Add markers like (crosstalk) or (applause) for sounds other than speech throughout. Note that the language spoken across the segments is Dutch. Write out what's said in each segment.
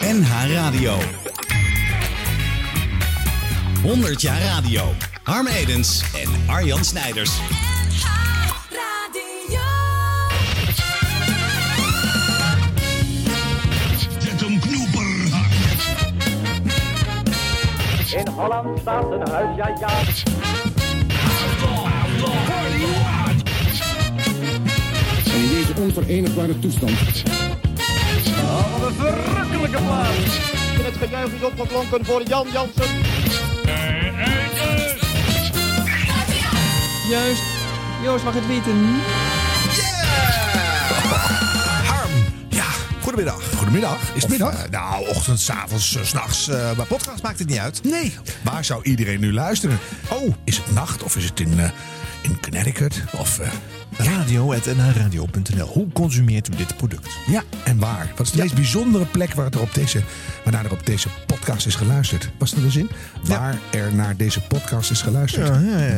NH Radio. 100 jaar radio. Harm Edens en Arjan Snijders. Zet hem knoeper. In Holland staat een huis, ja ja. En in deze onverenigbare toestand verrukkelijke plaats. En het gejuich is opgeklonken voor Jan Jansen. Juist. Joost mag het weten. Harm. Ja, goedemiddag. Goedemiddag. Is het middag? eh, nou, ochtend, 's avonds, s s'nachts. eh bij podcast maakt het niet uit. Nee. Waar zou iedereen nu luisteren? Oh, is het nacht of is het in, eh, in Connecticut? Of, eh, Radio.nl. Hoe consumeert u dit product? ja, en waar? Wat is de meest bijzondere plek waar het er op deze, waarnaar er op deze podcast is geluisterd? Was dat de zin? Waar er naar deze podcast is geluisterd.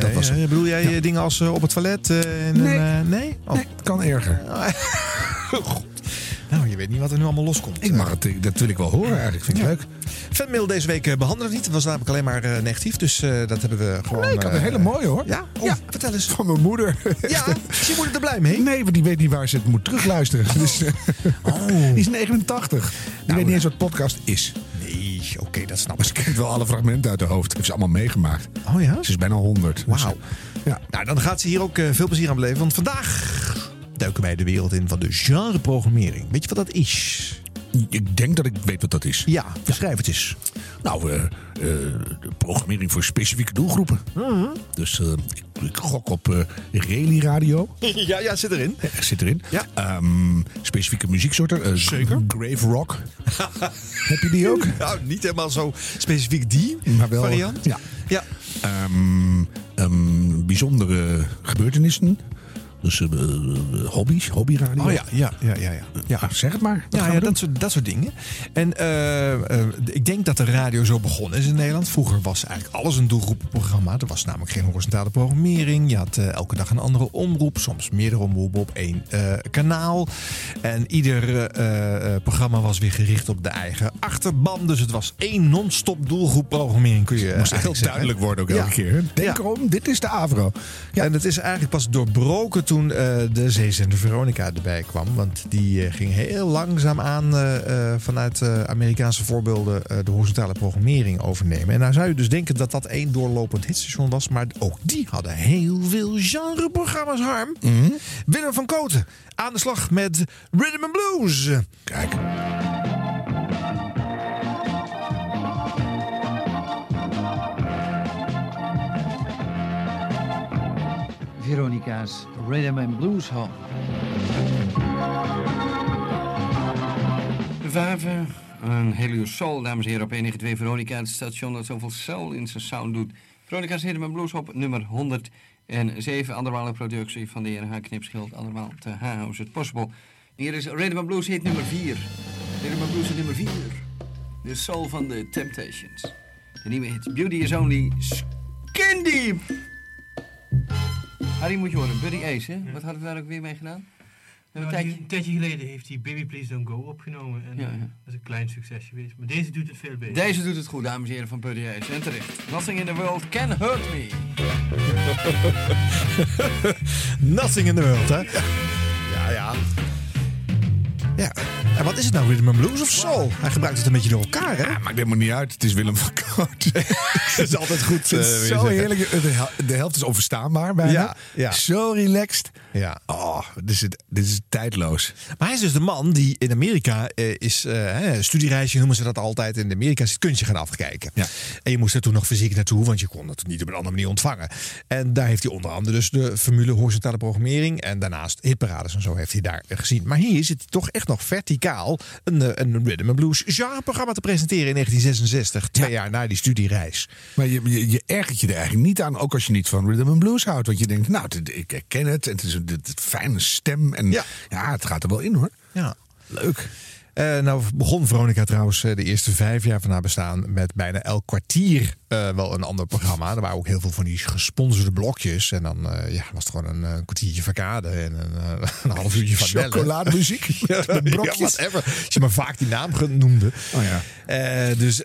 dat was het. Bedoel jij eh, dingen als eh, op het toilet? eh, in Nee. Een, nee? Oh. Nee, het kan erger. (laughs) Nou, je weet niet wat er nu allemaal loskomt. Ik mag het, dat wil ik wel horen eigenlijk. Vind ik leuk. Fanmail deze week eh, behandelen we niet. Het was namelijk alleen maar eh, negatief. Dus eh, dat hebben we gewoon... Nee, ik had een hele mooie hoor. Ja? Oh, Ja. Vertel eens. Van mijn moeder. Ja, (laughs) is je moeder er blij mee? Nee, want die weet niet waar ze het moet terugluisteren. Dus, eh, Oh. (laughs) Die is 89. Die weet niet eens wat podcast is. Nee, oké, dat snap Maar ze kent wel alle fragmenten uit haar hoofd. Heeft ze allemaal meegemaakt. Oh ja? Ze is bijna 100. Dus, Wauw. ja. Nou, dan gaat ze hier ook veel plezier aan beleven. Want vandaag duiken wij de wereld in van de genreprogrammering. Weet je wat dat is? Ik denk dat ik weet wat dat is. Ja, beschrijf het eens. Nou, eh, eh, programmering voor specifieke doelgroepen. Dus eh, ik, ik gok op Reli Radio. (laughs) ja, ja, zit erin. Eh, zit erin. Ja. Ehm, specifieke muzieksoorten. Zeker. Grave Rock. (laughs) Heb je die ook? Nou, niet helemaal zo specifiek die Maar wel. variant. Ja. Ja. Ehm, ehm, bijzondere gebeurtenissen. Dus eh, eh, hobby's, hobbyradio. Oh ja, ja, ja, ja. ja. Ja, zeg het maar. Ja, ja dat, soort, dat soort dingen. En eh, eh, ik denk dat de radio zo begonnen is in Nederland. Vroeger was eigenlijk alles een doelgroepenprogramma. Er was namelijk geen horizontale programmering. Je had eh, elke dag een andere omroep. Soms meerdere omroepen op één eh, kanaal. En ieder eh, eh, programma was weer gericht op de eigen achterban. Dus het was één non-stop doelgroepprogrammering. Kun je moest heel duidelijk worden ook elke keer. Denk erom, dit is de Avro. Ja. En het is eigenlijk pas doorbroken toen eh, de zeezender Veronica erbij kwam. Want die eh, ging heel langzaam aan eh, vanuit Amerikaanse voorbeelden de horizontale programmering overnemen. En nou zou je dus denken dat dat één doorlopend hitstation was. Maar ook die hadden heel veel genreprogramma's, Harm. Willem van Koten aan de slag met Rhythm and Blues. Kijk. Veronica's Rhythm and Blues Hall. Vijven, een hele uur soul, dames en heren, op 192 Veronica, het station dat zoveel soul in zijn sound doet. Veronica's Rhythm and Blues op nummer 107, andermaal productie van de heer H. Knipschild, andermaal te H. House It Possible. Hier is Rhythm and Blues hit nummer 4. Rhythm and Blues hit nummer 4. De soul van de Temptations. De nieuwe hit Beauty is Only Skin Deep. Harry moet je horen, Buddy Ace, hè? Wat hadden we daar ook weer mee gedaan? Nou, een tijdje... een tijdje geleden heeft hij Baby Please Don't Go opgenomen. En Ja, ja. dat is een klein succes geweest. Maar deze doet het veel beter. Deze doet het goed, dames en heren van Buddy Ace. En terecht. Nothing in the world can hurt me. (laughs) Nothing in the world, hè? Ja, ja. Ja. En wat is het nou, Rhythm and Blues of Soul? Hij gebruikt het een beetje door elkaar, hè? Maakt helemaal niet uit. Het is Willem van Koot. (laughs) Het is altijd goed. Het is zo heerlijk. De, hel- de helft is onverstaanbaar bijna. Ja, ja. Zo relaxed. Ja. Oh, dit is, het, dit is tijdloos. Maar hij is dus de man die in Amerika eh, is, eh, hè, studiereisje noemen ze dat altijd. In Amerika is het kunstje gaan afkijken. Ja. En je moest er toen nog fysiek naartoe, want je kon het niet op een andere manier ontvangen. En daar heeft hij onder andere dus de formule horizontale programmering. En daarnaast hitparades en zo heeft hij daar eh, gezien. Maar hier zit hij toch echt nog verticaal een, eh, een rhythm and blues genreprogramma te presenteren in 1966. Twee jaar na die studiereis. Maar je, je, je ergert je er eigenlijk niet aan, ook als je niet van rhythm and blues houdt. Want je denkt, nou, dit- ik herken het. En het is een dit fijne stem. En Ja. ja. het gaat er wel in hoor. Ja. Leuk. Eh, nou begon Veronica trouwens eh, de eerste vijf jaar van haar bestaan met bijna elk kwartier eh, wel een ander programma. Er waren ook heel veel van die gesponsorde blokjes. En dan ja, was het gewoon een, kwartiertje verkade en een, (laughs) een half uurtje van. Chocolademuziek (laughs) Ja, met brokjes. ja, whatever. Als je maar vaak die naam ge- noemde. Oh ja. Dus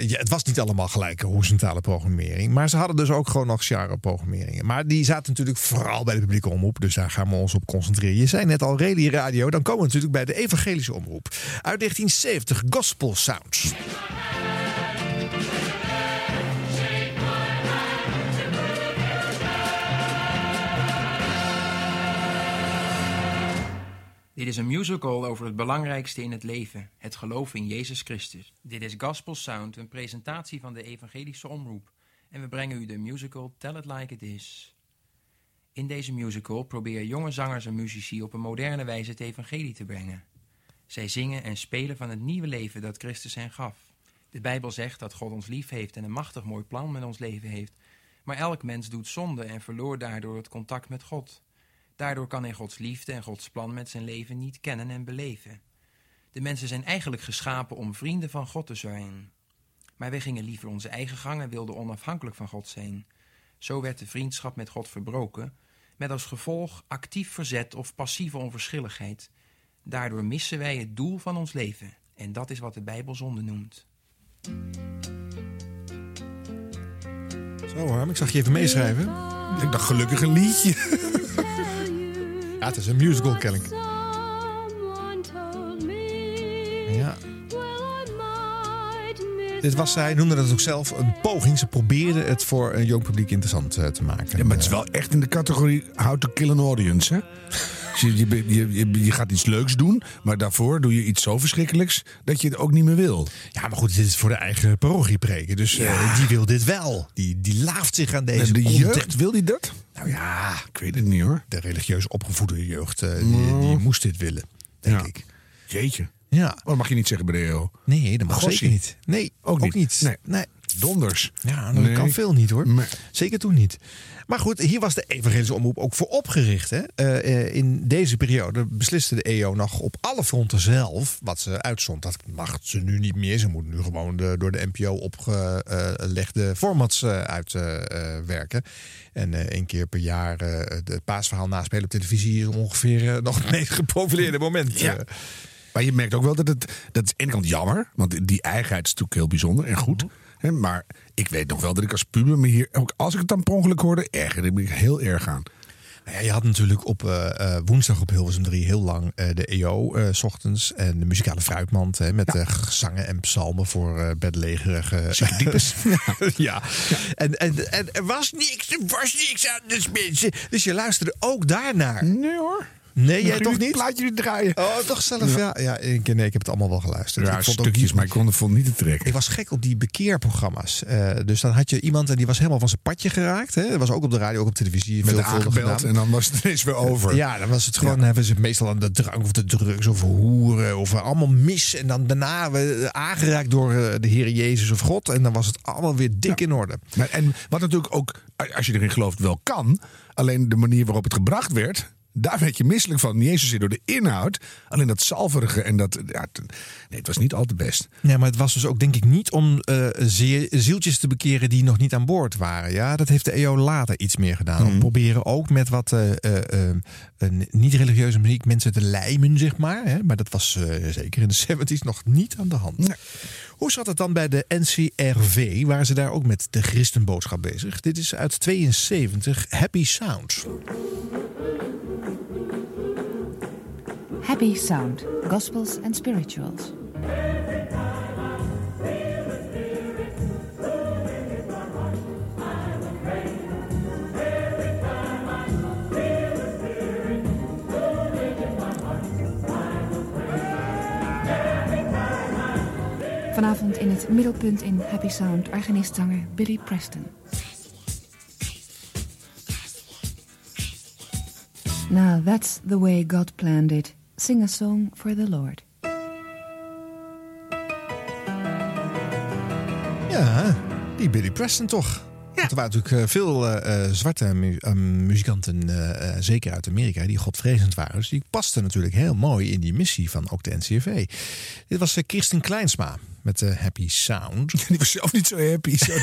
ja, het was niet allemaal gelijk horizontale programmering. Maar ze hadden dus ook gewoon nog genre programmeringen. Maar die zaten natuurlijk vooral bij de publieke omroep. Dus daar gaan we ons op concentreren. Je zei net al Rally Radio. Dan komen we natuurlijk bij de evangelische omroep. Uit 1970 Gospel Sounds. Dit is een musical over het belangrijkste in het leven, het geloof in Jezus Christus. Dit is Gospel Sound, een presentatie van de evangelische omroep. En we brengen u de musical Tell It Like It Is. In deze musical proberen jonge zangers en muzici op een moderne wijze het evangelie te brengen. Zij zingen en spelen van het nieuwe leven dat Christus hen gaf. De Bijbel zegt dat God ons lief heeft en een machtig mooi plan met ons leven heeft. Maar elk mens doet zonde en verloor daardoor het contact met God. Daardoor kan hij Gods liefde en Gods plan met zijn leven niet kennen en beleven. De mensen zijn eigenlijk geschapen om vrienden van God te zijn. Maar wij gingen liever onze eigen gang en wilden onafhankelijk van God zijn. Zo werd de vriendschap met God verbroken, met als gevolg actief verzet of passieve onverschilligheid. Daardoor missen wij het doel van ons leven. En dat is wat de Bijbel zonde noemt. Zo Harm, ik zag je even meeschrijven. Ik dacht gelukkig een liedje. (laughs) Ja, het is een musical kennelijk. Ja. Dit was, zij noemde dat ook zelf, een poging. Ze probeerde het voor een jong publiek interessant eh, te maken. Ja, maar het is wel echt in de categorie How to Kill an Audience, hè? Je, je, je, gaat iets leuks doen, maar daarvoor doe je iets zo verschrikkelijks dat je het ook niet meer wil. Ja, maar goed, dit is voor de eigen parochiepreken. Dus eh, die wil dit wel. Die, die laaft zich aan deze En de content. jeugd, wil die dat? Nou ja, Ik weet het niet hoor. de religieus opgevoede jeugd, eh, die, die moest dit willen, denk Ja. ik. Jeetje. Ja, Oh, dat mag je niet zeggen bij de EO. nee, dat mag Gossie. zeker niet. Nee, Ook ook, niet. niet. Nee. nee. Donders. Ja, dat Nee. kan veel niet hoor. Zeker toen niet. Maar goed, hier was de evangelische omroep ook voor opgericht. Hè? Eh, eh, in deze periode besliste de EO nog op alle fronten zelf wat ze uitzond. Dat mag ze nu niet meer. Ze moeten nu gewoon de, door de NPO opgelegde formats eh, uitwerken. en één keer per jaar het paasverhaal naspelen op televisie is ongeveer nog het meest geprofileerde moment. Ja. Maar je merkt ook wel dat het, dat is aan de ene kant jammer, want die eigenheid is natuurlijk heel bijzonder en goed. Mhm. Maar ik weet nog wel dat ik als puber me hier, ook als ik het dan per ongeluk hoorde, ergerde ik me heel erg aan. Nou ja, je had natuurlijk op eh, eh, woensdag op Hilversum 3 heel lang eh, de EO eh, s ochtends. En de muzikale fruitmand hè, met gezangen en psalmen voor eh bedlegerige Psychediepes. (laughs) (laughs) ja. En, en, en er was niks, er was niks aan de mensen. Dus je luisterde ook daarnaar. Nee hoor. Nee, jij toch je niet? Plaatje draaien. Oh, toch zelf? Ja, ja één keer, nee, ik heb het allemaal wel geluisterd. Ja, ik vond stukjes, maar ik kon het vond niet te trekken. ik was gek op die bekeerprogramma's. Eh, dus dan had je iemand en die was helemaal van zijn padje geraakt. Hè? Dat was ook op de radio, ook op televisie. Met aangebeld en dan was het ineens weer over. Ja, dan was het gewoon, hebben ze meestal aan de drank of de drugs of hoeren of allemaal mis. En dan daarna eh, aangeraakt door eh, de Heer Jezus of God. En dan was het allemaal weer dik in orde. Maar, en wat natuurlijk ook, als je erin gelooft, wel kan. Alleen de manier waarop het gebracht werd. Daar werd je misselijk van. Niet eens zozeer door de inhoud. Alleen dat salverige en dat. Ja, nee, het was niet al te best. Ja, maar het was dus ook denk ik niet om eh, zie- zieltjes te bekeren die nog niet aan boord waren. Ja, dat heeft de EO later iets meer gedaan. Om proberen ook met wat eh, eh, niet-religieuze muziek mensen te lijmen, zeg maar. Hè? Maar dat was zeker in de 70s nog niet aan de hand. Nee. Hoe zat het dan bij de NCRV? Waren ze daar ook met de christenboodschap bezig? Dit is uit 72, Happy Sound. Happy Sound, Gospels and Spirituals. Vanavond in het middelpunt in Happy Sound organist-zanger Billy Preston. Now that's the way God planned it. Sing a song for the Lord. Ja, die Billy Preston toch? Want er waren natuurlijk eh, veel eh, eh, zwarte mu- eh, muzikanten, zeker uit Amerika, die godvrezend waren. Dus die pasten natuurlijk heel mooi in die missie van ook de NCRV. Dit was Kirsten Kleinsma met de Happy Sound. (laughs) Die was zelf niet zo happy. Zo (laughs) (laughs)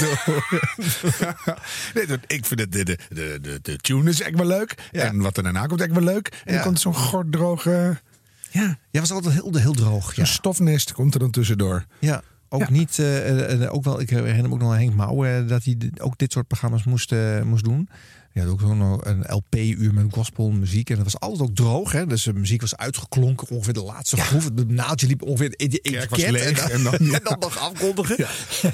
nee, ik vind het, de, de, de, de, tune is echt wel leuk. Ja. En wat er daarna komt, echt wel leuk. En Ja. dan komt zo'n gorddroge... Ja, Ja, was altijd heel, heel droog. Ja. zo'n stofnest komt er dan tussendoor. Ja, ook Ja. niet. eh, eh, eh, ook wel, ik herinner me ook nog aan Henk Mouw eh, dat hij ook dit soort programma's moest, moest doen. Ja, had ook zo'n een LP-uur met gospelmuziek. En dat was altijd ook droog. Hè? Dus de muziek was uitgeklonken, ongeveer de laatste groef. Het naaldje liep ongeveer in etiket. en, dan, en dan- (laughs) ja. en dan nog afkondigen.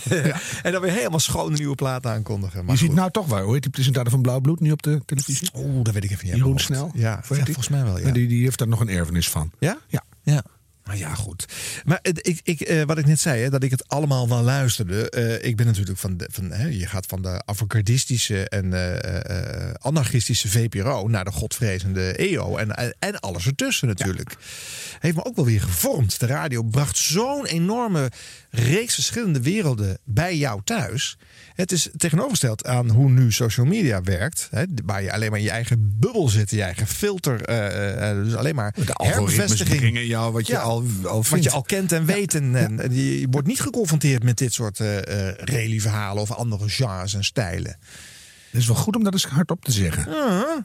(laughs) en dan weer helemaal schone nieuwe platen aankondigen. Maar Je ziet nou toch waar. Hoe heet die presentator van Blauw Bloed nu op de televisie? Oeh, dat weet ik even niet. Jeroen Snel? Ja, ja, volgens mij wel. Ja. Die, die heeft daar nog een erfenis van. Ja? Ja. Ja. Maar ja, goed. Maar ik, ik, eh, wat ik net zei, hè, dat ik het allemaal wel luisterde. eh, ik ben natuurlijk van, de, van hè, je gaat van de avantgardistische en eh, anarchistische VPRO naar de godvrezende EO en, en, en alles ertussen natuurlijk. Heeft me ook wel weer gevormd. De radio bracht zo'n enorme reeks verschillende werelden bij jou thuis. Het is tegenovergesteld aan hoe nu social media werkt. Hè, waar je alleen maar in je eigen bubbel zit, in je eigen filter. eh, eh, dus alleen maar De herbevestiging. jou wat je Ja, al, al Wat je al kent en weet. En, en- en je wordt niet geconfronteerd met dit soort eh eh rally-verhalen of andere genres en stijlen. Het is wel goed om dat eens hardop te zeggen.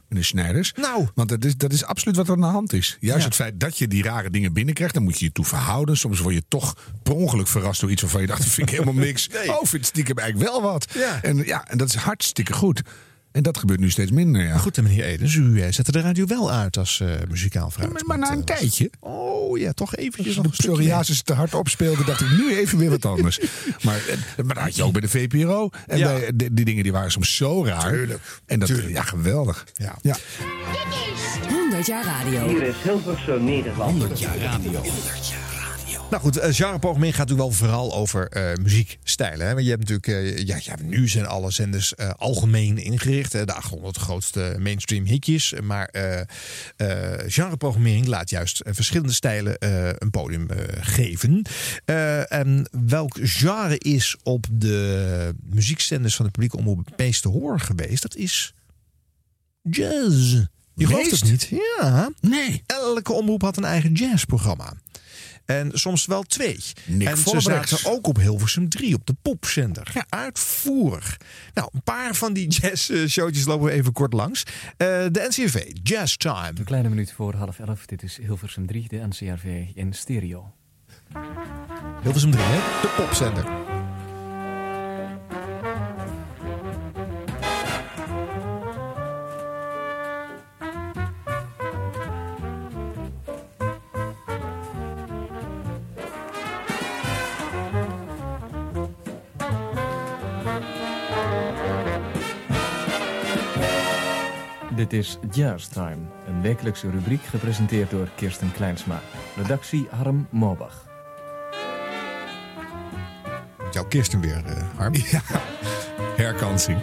Meneer Snijders. Nou. Want dat is, dat is absoluut wat er aan de hand is. Juist Ja. het feit dat je die rare dingen binnenkrijgt, dan moet je je toe verhouden. Soms word je toch per ongeluk verrast door iets waarvan je dacht, dat vind ik helemaal (laughs) niks. Nee. Oh, vind stiekem eigenlijk wel wat. Ja. En, ja, en dat is hartstikke goed. En dat gebeurt nu steeds minder. Ja. Goed, en meneer Edens, u eh, zette de radio wel uit als eh, muzikaal fruit. Maar, maar na een tijdje. Oh ja, toch eventjes Als nog de een stukje. psoriasis te hard opspeelde, dacht ik nu even weer wat anders. (laughs) maar, eh, maar dat had je ook bij de VPRO. En Ja. bij, die, die dingen die waren soms zo raar. Tuurlijk, En dat, tuurlijk. ja, geweldig. Ja. Ja. 100 jaar radio. Hier is Hilversum, Nederland. 100 jaar radio. Nou goed, uh, genreprogrammering gaat natuurlijk wel vooral over eh, muziekstijlen. Hè? Want je hebt natuurlijk, eh, ja, ja, nu zijn alle zenders eh, algemeen ingericht. Hè? De 800 grootste mainstream hitjes. Maar eh eh, genreprogrammering laat juist eh, verschillende stijlen eh, een podium eh, geven. Eh, en welk genre is op de muziekzenders van de publieke omroep het meest te horen geweest? Dat is jazz. Je gelooft het niet? Ja. Nee. Elke omroep had een eigen jazzprogramma. En soms wel twee. Nick en ze zaten ook op Hilversum 3 op de popzender. Ja. Uitvoerig. Nou, een paar van die (laughs) jazzshowtjes lopen we even kort langs. Eh, de NCRV, Jazz Time. Een kleine minuut voor half elf. Dit is Hilversum 3, de NCRV in stereo. Hilversum 3, hè? De popzender. Dit is Jazz Time, een wekelijkse rubriek gepresenteerd door Kirsten Kleinsma. Redactie Harm Mobach. Jouw Kirsten weer, uh, Harm. (laughs) Ja, herkansing.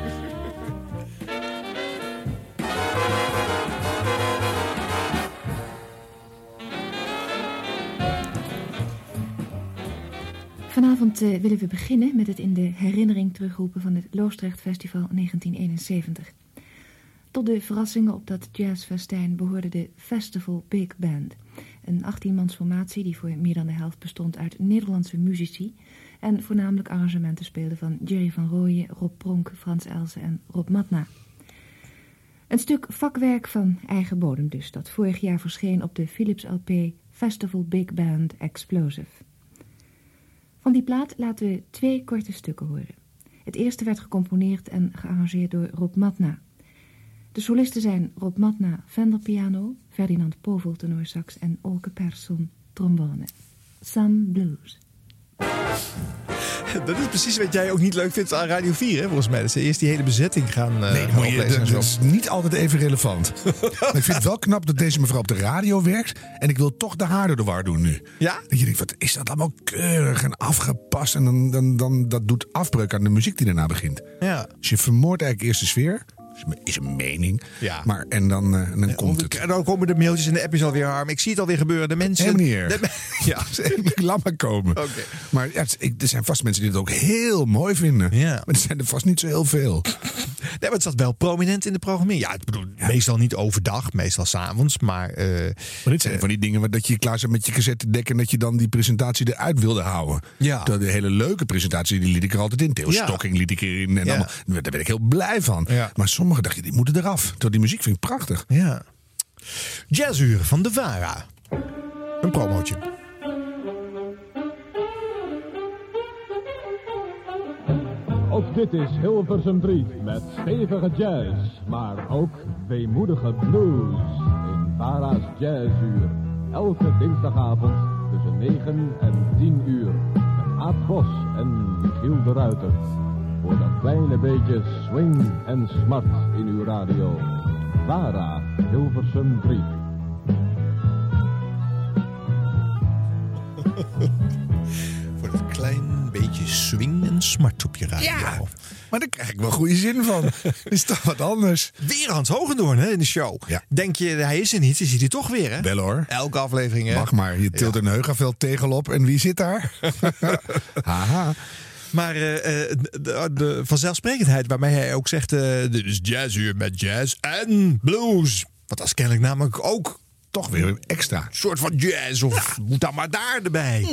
Vanavond uh, willen we beginnen met het in de herinnering terugroepen van het Loosdrecht Festival 1971. Tot de verrassingen op dat jazzfestijn behoorde de Festival Big Band. Een 18-mans formatie die voor meer dan de helft bestond uit Nederlandse muzici... en voornamelijk arrangementen speelde van Jerry van Rooyen, Rob Pronk, Frans Elsen en Rob Matna. Een stuk vakwerk van eigen bodem dus, dat vorig jaar verscheen op de Philips LP Festival Big Band Explosive. Van die plaat laten we twee korte stukken horen. Het eerste werd gecomponeerd en gearrangeerd door Rob Matna... De solisten zijn Rob Matna, Fender-piano, Ferdinand Povel, tenorsax en Olke Persson, trombone. Some Blues. Dat is precies wat jij ook niet leuk vindt aan Radio 4, hè, volgens mij. Dat ze eerst die hele bezetting gaan, uh, nee, gaan je, dat is niet altijd even relevant. (laughs) maar ik vind het wel knap dat deze mevrouw op de radio werkt. En ik wil toch de haar door de war doen nu. Ja? Dat je denkt, wat is dat allemaal keurig en afgepast. En dan, dan, dan dat doet afbreuk aan de muziek die daarna begint. Ja. Dus je vermoordt eigenlijk eerst de sfeer. Is een- mening. Ja. Maar, en dan, eh, en dan komt het. En dan komen de mailtjes en de appjes alweer, Harm. Ik zie het alweer gebeuren. De mensen... Helemaal niet erg. de- (laughs) ja. (laughs) Laat maar komen. Maar ja, er zijn vast mensen die het ook heel mooi vinden. Ja. Maar er zijn er vast niet zo heel veel. Nee, maar het zat wel prominent in de programmering. Ja, ik bedoel, meestal niet overdag, meestal s'avonds. Maar, eh, Maar dit zijn van die dingen waar dat je klaar zit met je cassettedek en dat je dan die presentatie eruit wilde houden. Ja. Dat de hele leuke presentatie, die liet ik er altijd in. Theo Ja. Stocking liet ik erin. En Ja. allemaal. Daar ben ik heel blij van. Maar sommige dacht je, die moeten eraf. Terwijl die muziek vind ik prachtig. ja. Jazzuur van de Vara. Een promootje. Dit is Hilversum 3 met stevige jazz, maar ook weemoedige blues in Vara's Jazzuur. Elke dinsdagavond tussen 9 en 10 uur met Aad en Michiel de Ruiter. Voor dat kleine beetje swing en smart in uw radio. Vara, Hilversum 3. (laughs) Beetje swing en smart op je radio. Ja, maar daar krijg ik wel goede zin van. (laughs) is toch wat anders. Weer Hans Hogendoorn hè, in de show. Ja. Denk je, hij is er niet, is hij er toch weer, hè? Wel hoor. Elke aflevering, hè? Mag maar. Je tilt een heugaveld tegelop. En wie zit daar? (laughs) Haha. Maar eh, eh, de, de vanzelfsprekendheid waarmee hij ook zegt... eh, dit is jazzuur met jazz en blues. Want dat is kennelijk namelijk ook Toch weer extra. een soort van jazz. Of moet dan maar daar erbij.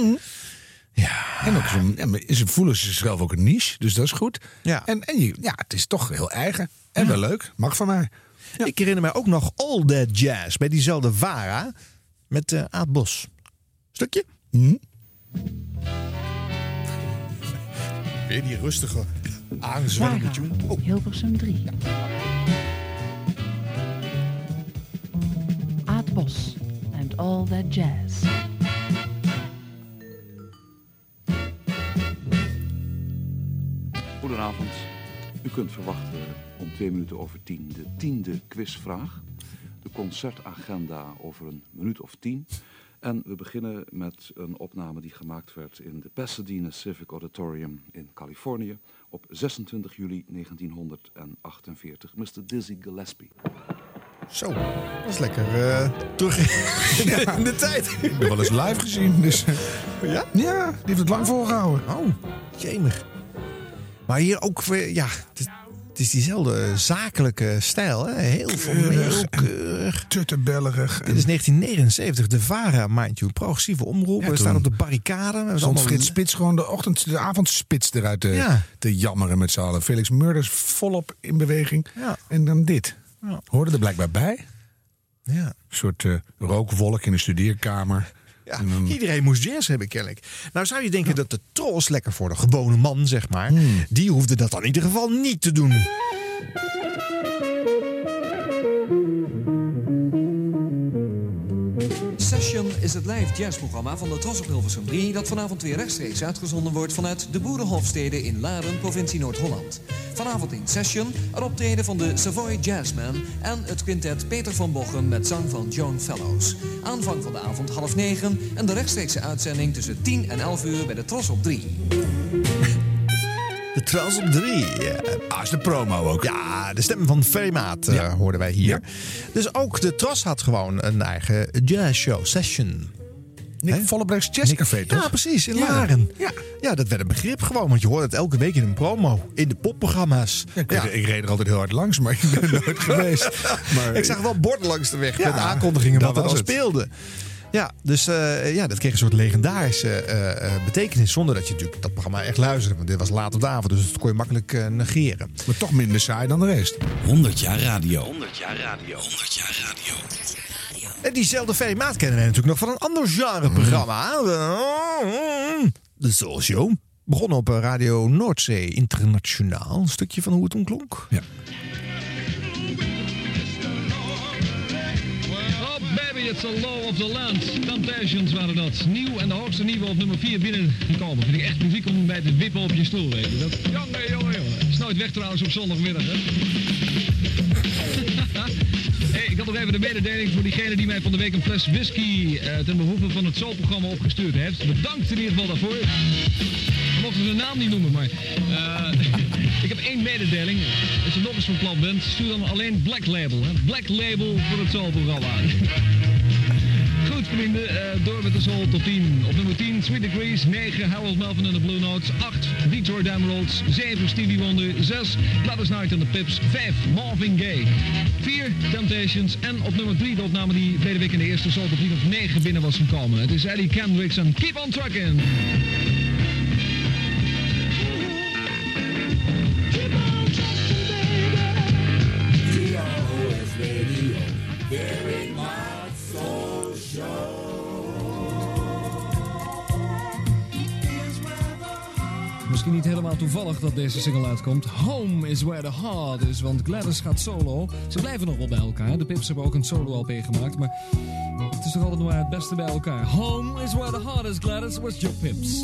En ook ja, maar ze voelen zichzelf ook een niche. Dus dat is goed. Ja. En, en je, ja, het is toch heel eigen. En wel leuk. Mag van mij. Ik herinner mij ook nog All That Jazz bij diezelfde Vara met eh Aad Bos. Stukje? Hm? Weer die rustige Vara, tune. Oh. Hilversum 3. Aad Bos and All That Jazz. Goedenavond. U kunt verwachten om twee minuten over tien de tiende quizvraag. De concertagenda over een minuut of tien. En we beginnen met een opname die gemaakt werd in de Pasadena Civic Auditorium in Californië op 26 juli 1948. Mr. Dizzy Gillespie. Zo, dat is lekker eh, terug (laughs) in, in de tijd. Ik heb wel eens live gezien. Dus, eh, Ja? ja, die heeft het lang volgehouden. Oh, jemig. Maar hier ook weer, ja, het is, het is diezelfde zakelijke stijl. Hè? Heel formeel, keurig. Tuttebellerig. Dit is 1979, de VARA, mind you. Progressieve omroep. Ja, we staan op de barricade. We Stond allemaal- Frits Spits gewoon de ochtend, de avondspits eruit te, Ja. te jammeren met z'n allen. Felix Murders volop in beweging. Ja. En dan dit. Ja. Hoorde er blijkbaar bij. Ja. Een soort eh, rookwolk in de studeerkamer. Ja, dan- iedereen moest jazz hebben, kennelijk. Nou zou je denken dat de tros, lekker voor de gewone man, zeg maar... Hmm. die hoefde dat dan in ieder geval niet te doen. Is het live jazzprogramma van de Tros op Hilversum 3... dat vanavond weer rechtstreeks uitgezonden wordt vanuit de Boerenhofstede in Laren, provincie Noord-Holland. Vanavond in Session een optreden van de Savoy Jazzman... en het quintet Peter van Bochum met zang van Joan Fellows. Aanvang van de avond half negen en de rechtstreekse uitzending tussen 10 en 11 uur bij de Tros op 3. De tros op drie. Ah, is de promo ook. Ja, de stem van Ferry Maat eh, hoorden wij hier. Dus ook de Tros had gewoon een eigen jazzshow, session. Nick? Vollebrechts Jazzcafé, toch? Ja, precies, in Ja. Laren. Ja. ja, dat werd een begrip gewoon, want je hoort het elke week in een promo. In de popprogramma's. Ja, ik, Ja. ik reed er altijd heel hard langs, maar ik ben er nooit (laughs) geweest. Maar, Ik zag wel borden langs de weg met aankondigingen wat er het. speelde. Ja, dus eh, ja, dat kreeg een soort legendarische eh, eh, betekenis. Zonder dat je natuurlijk dat programma echt luisterde. Want dit was laat op de avond, dus dat kon je makkelijk negeren. maar toch minder saai dan de rest. 100 jaar radio. 100 jaar radio. 100 jaar radio. En diezelfde Ferry Maat kennen wij natuurlijk nog van een ander genreprogramma. De Soul Show. Begonnen op Radio Noordzee Internationaal. Een stukje van hoe het toen klonk. Ja. It's a law of the land. Temptations waren dat. Nieuw en de hoogste nieuwe op nummer 4 binnengekomen. Vind ik echt muziek om bij te wippen op je stoel, weet je dat? Jongen, jongen, jongen. Weg trouwens op zondagmiddag, hè? (laughs) Hey, ik had nog even de mededeling voor diegene die mij van de week een fles whisky eh, ten behoeve van het soulprogramma opgestuurd heeft. Bedankt in ieder geval daarvoor. We mochten zijn naam niet noemen, maar... eh, (laughs) ik heb één mededeling. Als je nog eens van plan bent, stuur dan alleen Black Label. Hè? Black Label voor het Soul-programma. (laughs) Goed vrienden, eh, door met de Soul top 10. Op nummer 10 Sweet Degrees, 9 Harold Melvin en de Blue Notes, 8 Detroit Emeralds, 7 Stevie Wonder, 6 Gladys Knight en de Pips, 5 Marvin Gaye, 4 Temptations en op nummer 3 de opname die verleden week in de eerste Soul top 10 op 9 binnen was gekomen. Het is Eddie Kendricks en Keep on Truckin'. Misschien niet helemaal toevallig dat deze single uitkomt. Home is where the heart is, want Gladys gaat solo. Ze blijven nog wel bij elkaar. De Pips hebben ook een solo-LP gemaakt, maar het is toch altijd maar het beste bij elkaar. Home is where the heart is, Gladys. Was your Pips?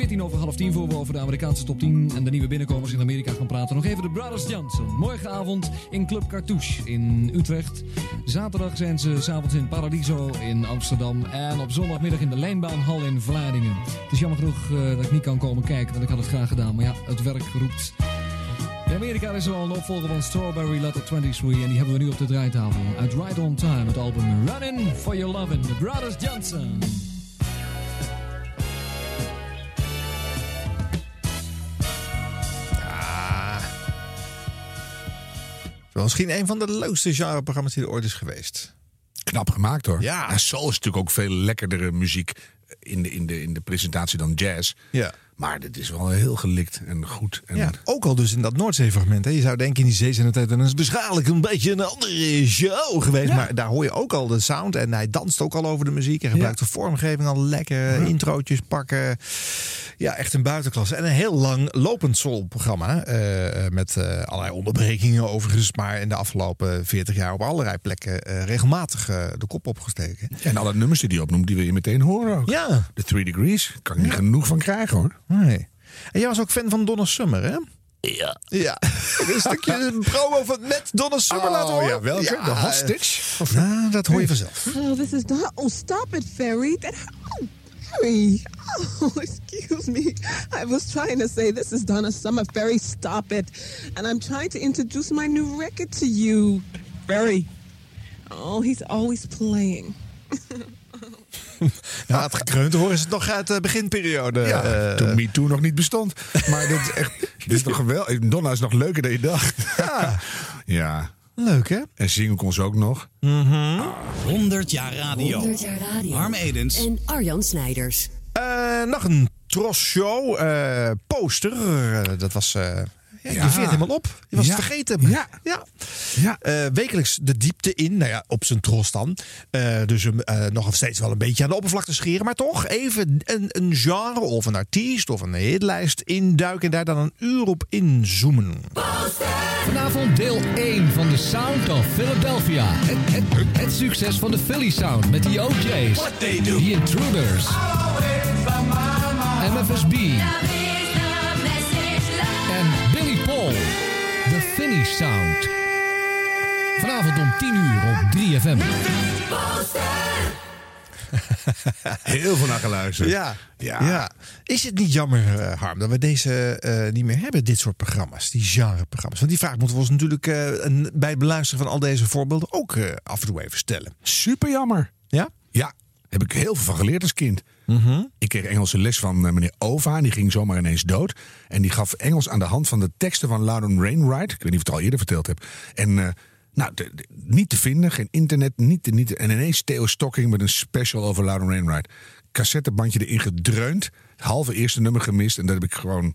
14 over half 10 voor we over de Amerikaanse top 10 en de nieuwe binnenkomers in Amerika gaan praten. Nog even de Brothers Johnson. Morgenavond in Club Cartouche in Utrecht. Zaterdag zijn ze s'avonds in Paradiso in Amsterdam. En op zondagmiddag in de Lijnbaanhal in Vlaardingen. Het is jammer genoeg eh, dat ik niet kan komen kijken, want ik had het graag gedaan. Maar ja, het werk roept. In Amerika is er al een opvolger van Strawberry Letter 23 en die hebben we nu op de draaitafel. Uit Ride On Time, het album Running For Your Lovin', The Brothers Johnson. Wel Misschien een van de leukste genreprogramma's die er ooit is geweest. Knap gemaakt hoor. Ja. En soul is natuurlijk ook veel lekkerdere muziek in de, in de, in de presentatie dan jazz. Ja. Maar dit is wel heel gelikt en goed. En Ja, ook al dus in dat Noordzee-fragment. Hè. Je zou denken in die zee zijn de tijd, dan is het waarschijnlijk een beetje een andere show geweest. Maar daar hoor je ook al de sound. En hij danst ook al over de muziek. En gebruikt de vormgeving al lekker. Introotjes pakken. Ja, echt een buitenklasse. En een heel lang lopend soul-programma. eh, met eh, allerlei onderbrekingen overigens. Maar in de afgelopen 40 jaar op allerlei plekken eh, regelmatig eh, de kop opgesteken. En alle nummers die hij opnoemt, die wil je meteen horen ook. Ja. De Three Degrees, kan ik niet genoeg van krijgen hoor. Nee. En jij was ook fan van Donna Summer, hè? Ja. Ja. (laughs) een stukje (laughs) promo van met Donna Summer Oh, laten horen. ja, welke? De Hostage? Nou, dat hoor je vanzelf. Oh, this is not. Oh, stop it, Ferry. That. Oh, Ferry. Oh, (laughs) excuse me. I was trying to say this is Donna Summer. Ferry, stop it. And I'm trying to introduce my new record to you. Ferry. Oh, he's always playing. (laughs) Ja, het gekreund horen is het nog uit de beginperiode. Ja, eh, toen Me Too nog niet bestond. Maar (laughs) dit is echt. Dit is toch geweldig. Donna is nog leuker dan je dacht. Ja. (laughs) ja. Leuk, hè? En zingen kon ze ook nog. 100 jaar radio. 100 jaar radio. Harm Edens. En Arjan Snijders. Eh, nog een Tros-show. eh, poster. Eh, dat was... ja, Ja. Je veert helemaal op. Je was Ja. het vergeten. Ja. ja. Ja. Eh, wekelijks de diepte in. Nou ja, op zijn tros dan. Eh, dus hem eh, nog steeds wel een beetje aan de oppervlakte scheren. Maar toch even een, een genre of een artiest of een hitlijst induiken. En daar dan een uur op inzoomen. Vanavond deel 1 van The Sound of Philadelphia. Het, het, het succes van de Philly Sound met de OJ's. The Intruders. MFSB. Paul. The Finnish Sound. Vanavond om 10 uur op 3FM. (laughs) Heel veel naar geluisterd. Ja, Ja. ja. Is het niet jammer, eh, Harm, dat we deze eh, niet meer hebben, dit soort programma's, die genreprogramma's? Want die vraag moeten we ons natuurlijk eh, bij het beluisteren van al deze voorbeelden ook eh, af en toe even stellen. Super jammer. Ja? Ja, heb ik heel veel van geleerd als kind. Ik kreeg Engelse les van eh, meneer Ova. En die ging zomaar ineens dood. En die gaf Engels aan de hand van de teksten van Loudon Wainwright. Ik weet niet of ik het al eerder verteld heb. En eh, nou, de- de- niet te vinden, geen internet, niet te, niet te- En ineens Theo Stocking met een special over Loudon Wainwright. Cassettebandje erin gedreund. Halve eerste nummer gemist. En dat heb ik gewoon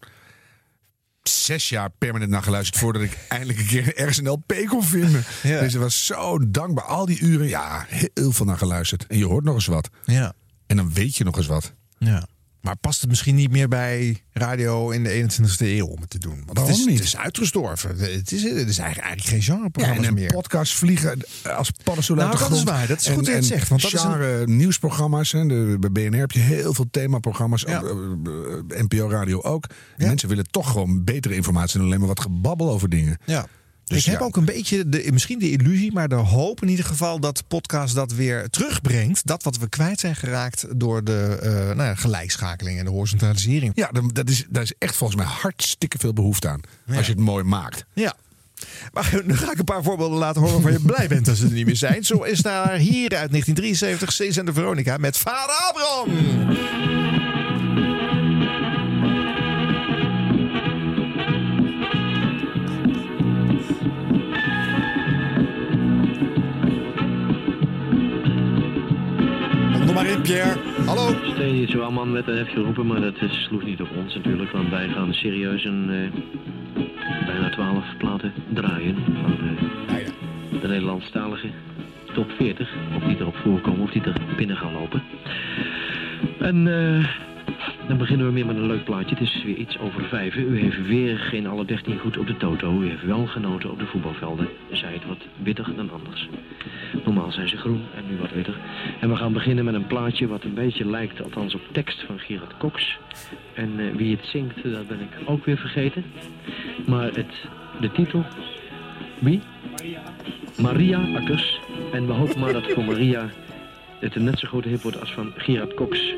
zes jaar permanent naar geluisterd voordat ik eindelijk een keer ergens een LP kon vinden. Ja. Deze was zo dankbaar. Al die uren, ja, heel veel naar geluisterd. En je hoort nog eens wat. Ja. En dan weet je nog eens wat. ja. Maar past het misschien niet meer bij radio in de 21ste eeuw om het te doen? Want het is, niet? Het is uitgestorven. Het is, het is eigenlijk, eigenlijk geen Ja, en een meer. podcast vliegen als paddenstoel Nou, uit de dat is grond. waar. Dat is En- goed dat je het en zegt, want dat is een- genre nieuwsprogramma's. Hè. De, bij BNR heb je heel veel themaprogramma's. Ja. Ook, eh, eh, NPO Radio ook. Mensen willen toch gewoon betere informatie dan alleen maar wat gebabbel over dingen. Ja. Dus ik heb ja. ook een beetje, de, misschien de illusie, maar de hoop in ieder geval dat de podcast dat weer terugbrengt. Dat wat we kwijt zijn geraakt door de eh, nou ja, gelijkschakeling en de horizontalisering. Ja, dat is, daar is echt volgens mij hartstikke veel behoefte aan. Als je het mooi maakt. Ja. Maar (laughs) nu ga ik een paar voorbeelden laten horen waarvan je (laughs) blij bent dat ze er niet meer zijn. Zo is daar hier uit 1973 Cees en de Veronica met Vader Abraham. Maar in, Pierre. Hallo. Steeds zo man werd er heeft geroepen, maar dat is, sloeg niet op ons natuurlijk. Want wij gaan serieus een eh, bijna twaalf platen draaien van eh, de Nederlandstalige top 40. Of die erop voorkomen, of die er binnen gaan lopen. En eh, dan beginnen we weer met een leuk plaatje. Het is weer iets over vijf. U heeft weer geen alle 13 goed op de toto. U heeft wel genoten op de voetbalvelden. Zij het wat witter dan anders. Normaal zijn ze groen en nu wat witter. En we gaan beginnen met een plaatje wat een beetje lijkt, althans op tekst van Gerard Cox. En eh, wie het zingt, dat ben ik ook weer vergeten. Maar het, de titel, wie? Maria Akkers. En we hopen maar dat voor Maria het een net zo grote hit wordt als van Gerard Cox.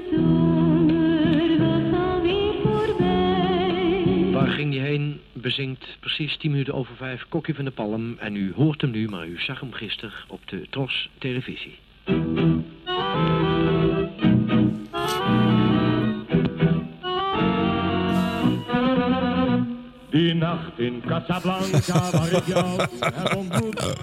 Ging je heen? Bezingt precies 10 minuten over 5 Kokkie van de Palm. En u hoort hem nu, maar u zag hem gisteren op de Tros televisie. Die nacht in Casablanca (laughs) waar ik jou heb ontmoet.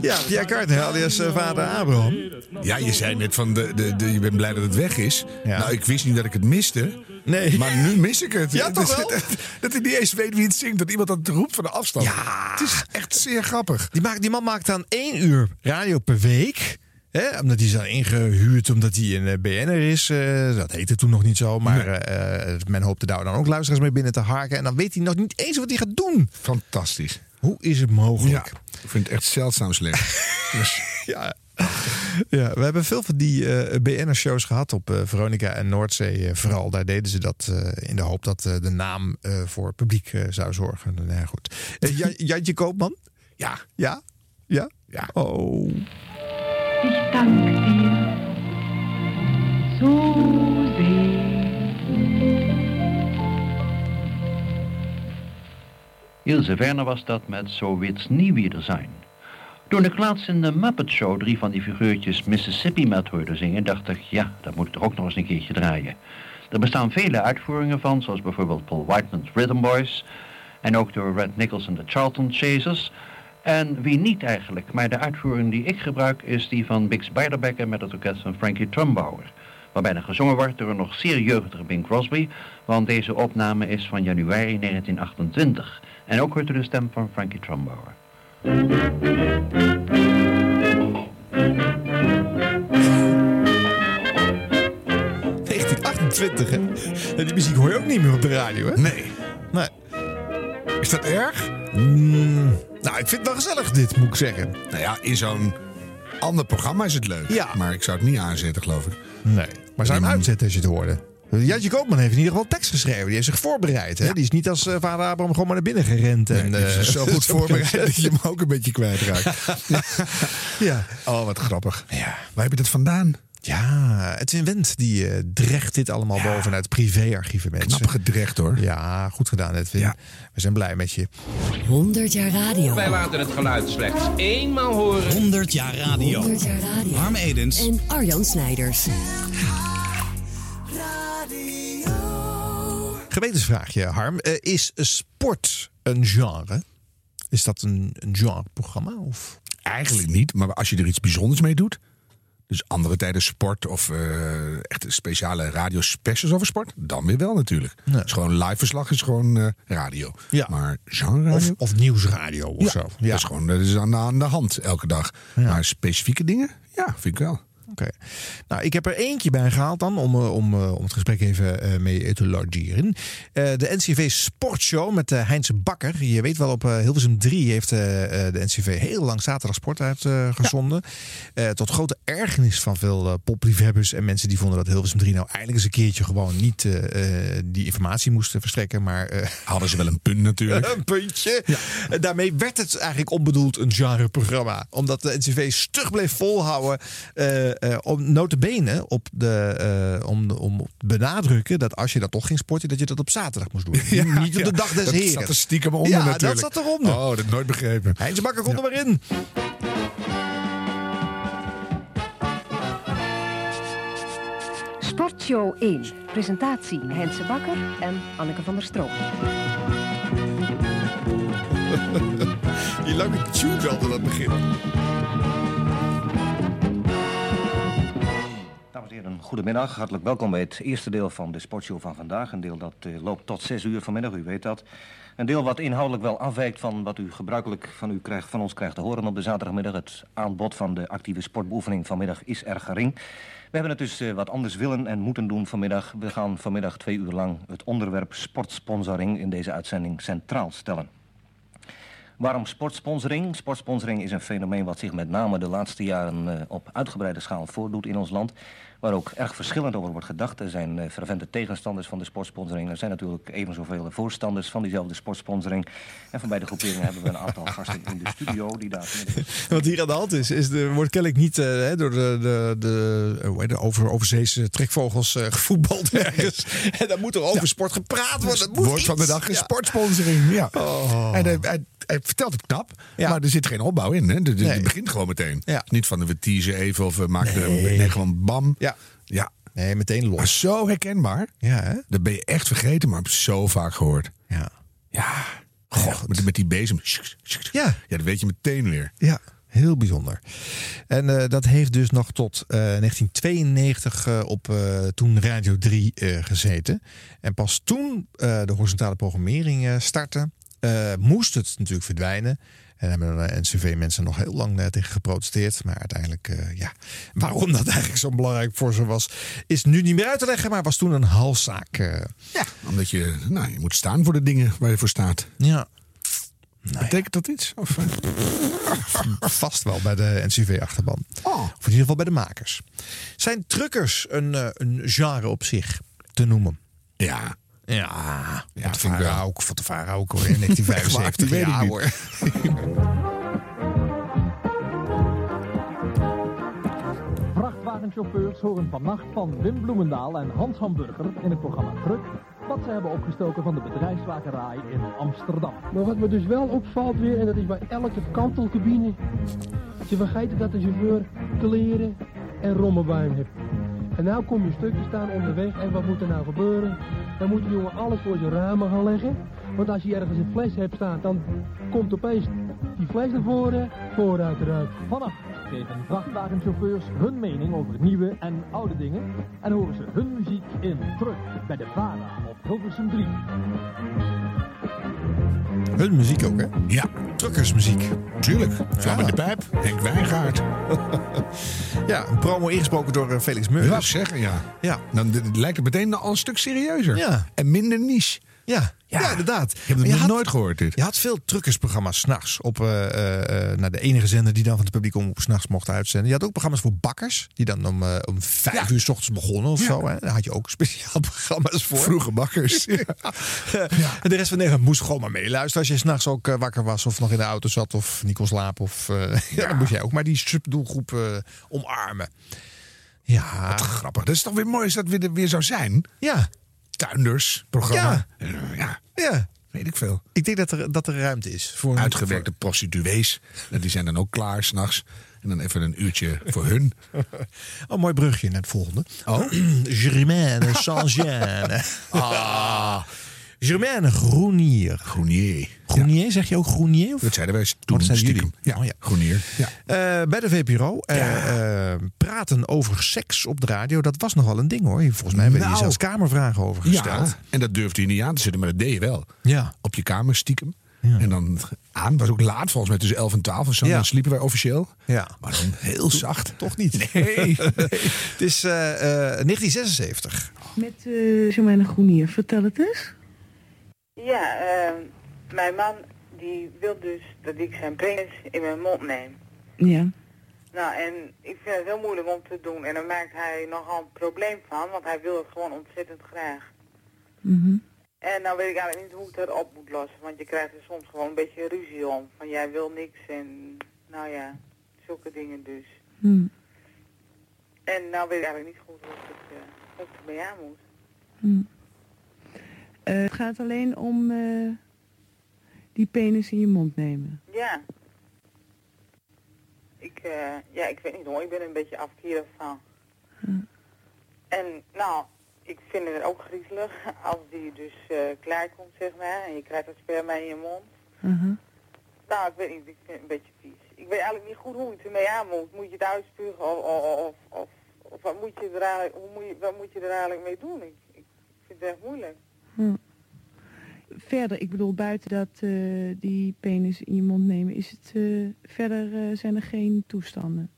Ja, Pierre Carter, alias eh, Vader Abraham. Ja, je zei net van de, de, de, je bent blij dat het weg is. Nou, ik wist niet dat ik het miste. Nee. Maar nu mis ik het. Ja, Het toch wel? Dat, (laughs) dat hij niet eens weet wie het zingt. Dat iemand dat roept van de afstand. Ja. Het is echt zeer grappig. Die, maakt, die man maakt dan één uur radio per week. Hè, omdat hij is dan ingehuurd omdat hij een eh, BN'er is. eh, dat heette toen nog niet zo. Maar eh, men hoopte daar dan ook luisteraars mee binnen te harken. En dan weet hij nog niet eens wat hij gaat doen. Fantastisch. Hoe is het mogelijk? Ik vind het echt zeldzaam slecht. (laughs) dus, ja. Ja, we hebben veel van die eh BN'er-shows gehad op Veronica en Noordzee. vooral daar deden ze dat in de hoop dat de naam voor publiek zou zorgen. Nou ja, goed. Jan- Jantje Koopman? Ja. Ja? Ja? Ja. Oh. Ich danke dir so sehr. Ilse was dat met Zo wird's nie wieder zijn. Toen ik laatst in de Muppet Show drie van die figuurtjes Mississippi met hoorde zingen, dacht ik, ja, dat moet ik toch ook nog eens een keertje draaien. Er bestaan vele uitvoeringen van, zoals bijvoorbeeld Paul Whiteman's Rhythm Boys en ook door Red Nichols en de Charlton Chasers. En wie niet eigenlijk, maar de uitvoering die ik gebruik is die van Bix Beiderbecke met het orkest van Frankie Trumbauer. Waarbij er gezongen wordt door een nog zeer jeugdige Bing Crosby, want deze opname is van januari 1928. En ook hoort u de stem van Frankie Trumbauer. 1928, hè? En die muziek hoor je ook niet meer op de radio, hè? Nee. Nee. Is dat erg? Mm, nou, ik vind het wel gezellig, dit, moet ik zeggen. Nou ja, in zo'n ander programma is het leuk. Ja. Maar ik zou het niet aanzetten, geloof ik. Nee. Maar zou je hem uitzetten als je het hoorde? Jantje Koopman heeft in ieder geval tekst geschreven. Die heeft zich voorbereid. Hè? Die is niet als eh, vader Abraham gewoon maar naar binnen gerend. en, Nee, die is eh, zo goed (laughs) voorbereid dat je hem ook een beetje kwijtraakt. (laughs) ja. (laughs) Oh, wat grappig. Ja. Waar heb je dat vandaan? Ja, Edwin Wendt die eh, drecht dit allemaal bovenuit privéarchieven mensen. Knap gedrecht hoor. Ja, goed gedaan Edwin. We zijn blij met je. 100 jaar radio. Wij laten het geluid slechts eenmaal horen. 100 jaar radio. 100 jaar radio. Harm Edens. En Arjan Snijders. Gewetensvraagje Harm. Eh, is sport een genre? Is dat een, een genreprogramma? Of? Eigenlijk niet, maar als je er iets bijzonders mee doet. Dus andere tijden sport of eh, echt speciale radiospecials over sport. Dan weer wel natuurlijk. Het is gewoon live verslag is gewoon eh, radio. Ja. Maar genre Of, of nieuwsradio of ja, zo. Dat is gewoon dat is aan de hand elke dag. Maar specifieke dingen, ja, vind ik wel. Oké. Nou, ik heb er eentje bij gehaald dan om, eh, om, eh, om het gesprek even eh, mee te logeren. De NCV Sportshow met Heinz Bakker. Je weet wel, op Hilversum 3 heeft de NCV heel lang zaterdag sport uitgezonden. Ja. tot grote ergernis van veel popliefhebbers en mensen die vonden dat Hilversum 3 nou eindelijk eens een keertje gewoon niet die informatie moesten verstrekken. Maar, Hadden ze wel een punt natuurlijk. (laughs) een puntje. Ja. daarmee werd het eigenlijk onbedoeld een genreprogramma. Omdat de NCV stug bleef volhouden uh, om notabene op de, uh, om, om te benadrukken dat als je dat toch ging sporten, dat je dat op zaterdag moest doen. (laughs) Ja, Niet op de dag des dat heren. zat er stiekem onder ja, natuurlijk. dat zat eronder. Oh, dat heb ik nooit begrepen. Heinz Bakker, kom er maar in. Sportshow 1. Presentatie Heinze Bakker en Anneke van der Stroom. (laughs) Die lange tune wel aan het begin. Dames en heren, goedemiddag. Hartelijk welkom bij het eerste deel van de sportshow van vandaag. Een deel dat uh, loopt tot 6 uur vanmiddag, u weet dat. Een deel wat inhoudelijk wel afwijkt van wat u gebruikelijk van, u krijgt, van ons krijgt te horen op de zaterdagmiddag. Het aanbod van de actieve sportbeoefening vanmiddag is erg gering. We hebben het dus uh, wat anders willen en moeten doen vanmiddag. We gaan vanmiddag twee uur lang het onderwerp sportsponsoring in deze uitzending centraal stellen. Waarom sportsponsoring? Sportsponsoring is een fenomeen wat zich met name de laatste jaren uh, op uitgebreide schaal voordoet in ons land. Waar ook erg verschillend over wordt gedacht. Er zijn uh, fervente tegenstanders van de sportsponsoring. Er zijn natuurlijk even zoveel voorstanders van diezelfde sportsponsoring. En van beide groeperingen hebben we een aantal (laughs) gasten in de studio die daar... Wat hier aan de hand is, is de, wordt kennelijk niet uh, door de, de, de, de over, overzeese trekvogels gevoetbald ergens. (laughs) en dan moet er over ja. sport gepraat worden. Het woord van de dag is ja. sportsponsoring. Ja. Oh. En hij vertelt het knap, ja. maar er zit geen opbouw in. Hè? Nee. begint gewoon meteen. Ja. Niet van we teasen even of we maken nee. er nee, gewoon bam. Ja. ja. Nee, meteen los. Maar zo herkenbaar. Ja, hè? Dat ben je echt vergeten, maar heb zo vaak gehoord. Ja. Ja. Goh, met, met die bezem. Ja. Ja, dat weet je meteen weer. Ja. Heel bijzonder. En uh, dat heeft dus nog tot uh, 1992 uh, op toen Radio 3 gezeten. En pas toen de horizontale programmering startte, moest het natuurlijk verdwijnen. En hebben de NCV-mensen nog heel lang tegen geprotesteerd. Maar uiteindelijk, uh, ja, waarom dat (laughs) eigenlijk zo belangrijk voor ze was, is nu niet meer uit te leggen. Maar was toen een halszaak. Uh... Ja, omdat je, nou, je moet staan voor de dingen waar je voor staat. Ja. Nou, Betekent dat iets? Of, (laughs) Vast wel bij de NCV-achterban. Oh. Of in ieder geval bij de makers. Zijn truckers een, uh, een genre op zich te noemen? Ja. Ja, ja van de Vara ook, van de Vara ook hoor, in (laughs) 1975. weet ja ik hoor. (laughs) Vrachtwagenchauffeurs horen vannacht van Wim Bloemendaal en Hans Hamburger in het programma Truck wat ze hebben opgestoken van de bedrijfswakerij in Amsterdam. Maar wat me dus wel opvalt weer, en dat is bij elke kantelcabine, ze vergeten dat de chauffeur kleren en rommel bij hem heeft. En nou kom je stukje staan onderweg en wat moet er nou gebeuren? Dan moet de jongen alles voor zijn ramen gaan leggen. Want als je ergens een fles hebt staan, dan komt opeens die fles naar voren, vooruit eruit. Vannacht geven vrachtwagenchauffeurs hun mening over nieuwe en oude dingen. En horen ze hun muziek in terug bij de VARA op Hilversum 3. Hun muziek ook, hè? Ja. Truckersmuziek. Tuurlijk. Vlam in de pijp. Henk Wijngaard. (laughs) ja, een promo ingesproken door uh, Felix Meurders. Dat zeggen, ja. ja. Dan lijkt het meteen al een stuk serieuzer. Ja. En minder niche. Ja, ja, ja, inderdaad. Ik heb het nog had, nooit gehoord dit. Je had veel truckersprogramma's s'nachts. Op uh, uh, naar de enige zender die dan van het publiek om s'nachts mocht uitzenden. Je had ook programma's voor bakkers. Die dan om, uh, om vijf ja. uur s ochtends begonnen of zo. Hè. Daar had je ook (laughs) speciaal programma's voor. Vroege bakkers. (laughs) En de rest van Nederland moest gewoon maar meeluisteren. Als je s'nachts ook wakker was of nog in de auto zat. Of niet kon slapen. Of, (laughs) ja. dan moest jij ook maar die subdoelgroep omarmen. Ja. Wat grappig. Dat is toch weer mooi als dat weer, weer zou zijn. Ja. Tuindersprogramma. Ja. Ja. ja. Weet ik veel. Ik denk dat er, dat er ruimte is. Voor Uitgewerkte voor... prostituees. Die zijn dan ook klaar s'nachts. En dan even een uurtje voor hun. (laughs) Oh, mooi brugje naar het volgende. Oh. (clears throat) Germaine Saint-Jean. (laughs) ah. Germaine Groenier. Groenier. Groenier, ja. zeg je ook Groenier? Of? Dat zeiden wij toen. Oh, stiekem. jullie. Ja, oh, ja. Groenier. Ja. Uh, bij de VPRO. Uh, ja. uh, praten over seks op de radio. Dat was nogal een ding hoor. Volgens mij werden nou, hier zelfs kamervragen over gesteld. Ja, en dat durfde je niet aan te zetten, maar dat deed je wel. Ja. Op je kamer stiekem. En dan aan, was ook laat, volgens mij tussen 11 en 12 of zo. Ja. Dan sliepen wij officieel. Ja. Maar dan heel zacht. Toch niet. (laughs) Nee. Het is eh, eh, 1976. Met eh Jomena Groenier, vertel het eens. Ja, eh, mijn man die wil dus dat ik zijn penis in mijn mond neem. Ja. Nou, en ik vind het heel moeilijk om te doen. En daar maakt hij nogal een probleem van, want hij wil het gewoon ontzettend graag. Mhm. En nou weet ik eigenlijk niet hoe ik dat op moet lossen, want je krijgt er soms gewoon een beetje ruzie om. Van jij wil niks en nou ja, zulke dingen dus. Hm. En nou weet ik eigenlijk niet goed hoe ik het, hoe ik ermee aan moet. Hm. Eh, het gaat alleen om eh, die penis in je mond nemen. Ja. Ik, eh, ja, ik weet niet hoor, ik ben een beetje afkerig van. En nou, ik vind het ook griezelig als die dus klaar komt, zeg maar, en je krijgt dat sperma in je mond. Uh-huh. Nou, ik weet niet, ik vind het een beetje vies. Ik weet eigenlijk niet goed hoe je ermee aan moet. Moet je het uitspugen of, of, of, of, of wat, moet je er eigenlijk, hoe moet je, wat moet je er eigenlijk mee doen? Ik, ik vind het echt moeilijk. Verder, ik bedoel, buiten dat eh, die penis in je mond nemen, is het eh, verder eh, zijn er geen toestanden.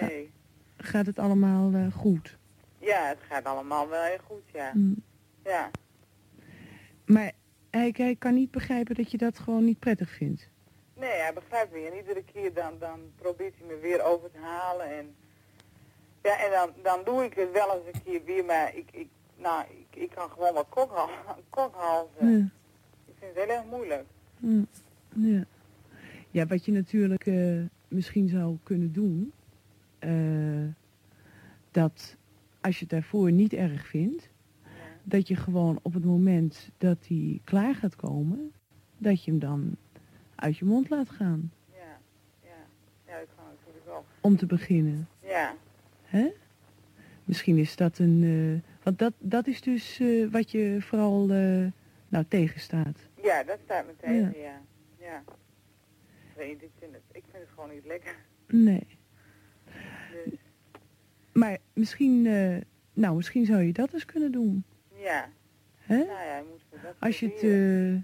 Nee. Gaat het allemaal goed? Ja, het gaat allemaal wel heel goed, ja. Hm. Ja. Maar hij, hij kan niet begrijpen dat je dat gewoon niet prettig vindt. Nee, hij begrijpt me. En iedere keer dan, dan probeert hij me weer over te halen. En, ja, en dan, dan doe ik het wel eens een keer weer, maar ik, ik, nou, ik, ik kan gewoon wat kokhal, kokhalzen. (laughs) Ja. Ik vind het heel erg moeilijk. Ja. ja, wat je natuurlijk eh, misschien zou kunnen doen, eh, dat als je het daarvoor niet erg vindt, dat je gewoon op het moment dat hij klaar gaat komen, dat je hem dan uit je mond laat gaan. Ja, ja. Ja, dat kan natuurlijk wel. Om te beginnen. Ja. Hè? Misschien is dat een... eh, want dat, dat is dus eh, wat je vooral eh, nou, tegenstaat. Ja, dat staat me tegen, Ja. ja. Ja. Ik weet niet, ik vind het, ik vind het gewoon niet lekker. Nee. Dus, Maar misschien, eh, nou, misschien zou je dat eens kunnen doen. ja. Hè? Nou ja, je moet dat Als je het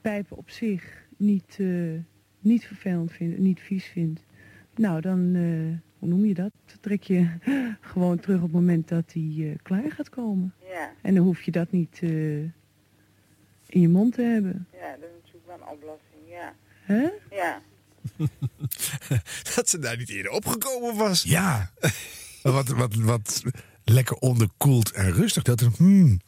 pijpen op zich niet, niet vervelend vindt, niet vies vindt, nou dan, hoe noem je dat? Trek je gewoon terug op het moment dat hij eh, klaar gaat komen. Ja. En dan hoef je dat niet eh, in je mond te hebben. Ja, dat is natuurlijk wel een oplossing, ja. Hè? Ja. (laughs) dat ze daar niet eerder opgekomen was. Ja. (laughs) wat, wat, wat lekker onderkoeld en rustig. Dat er, hmm,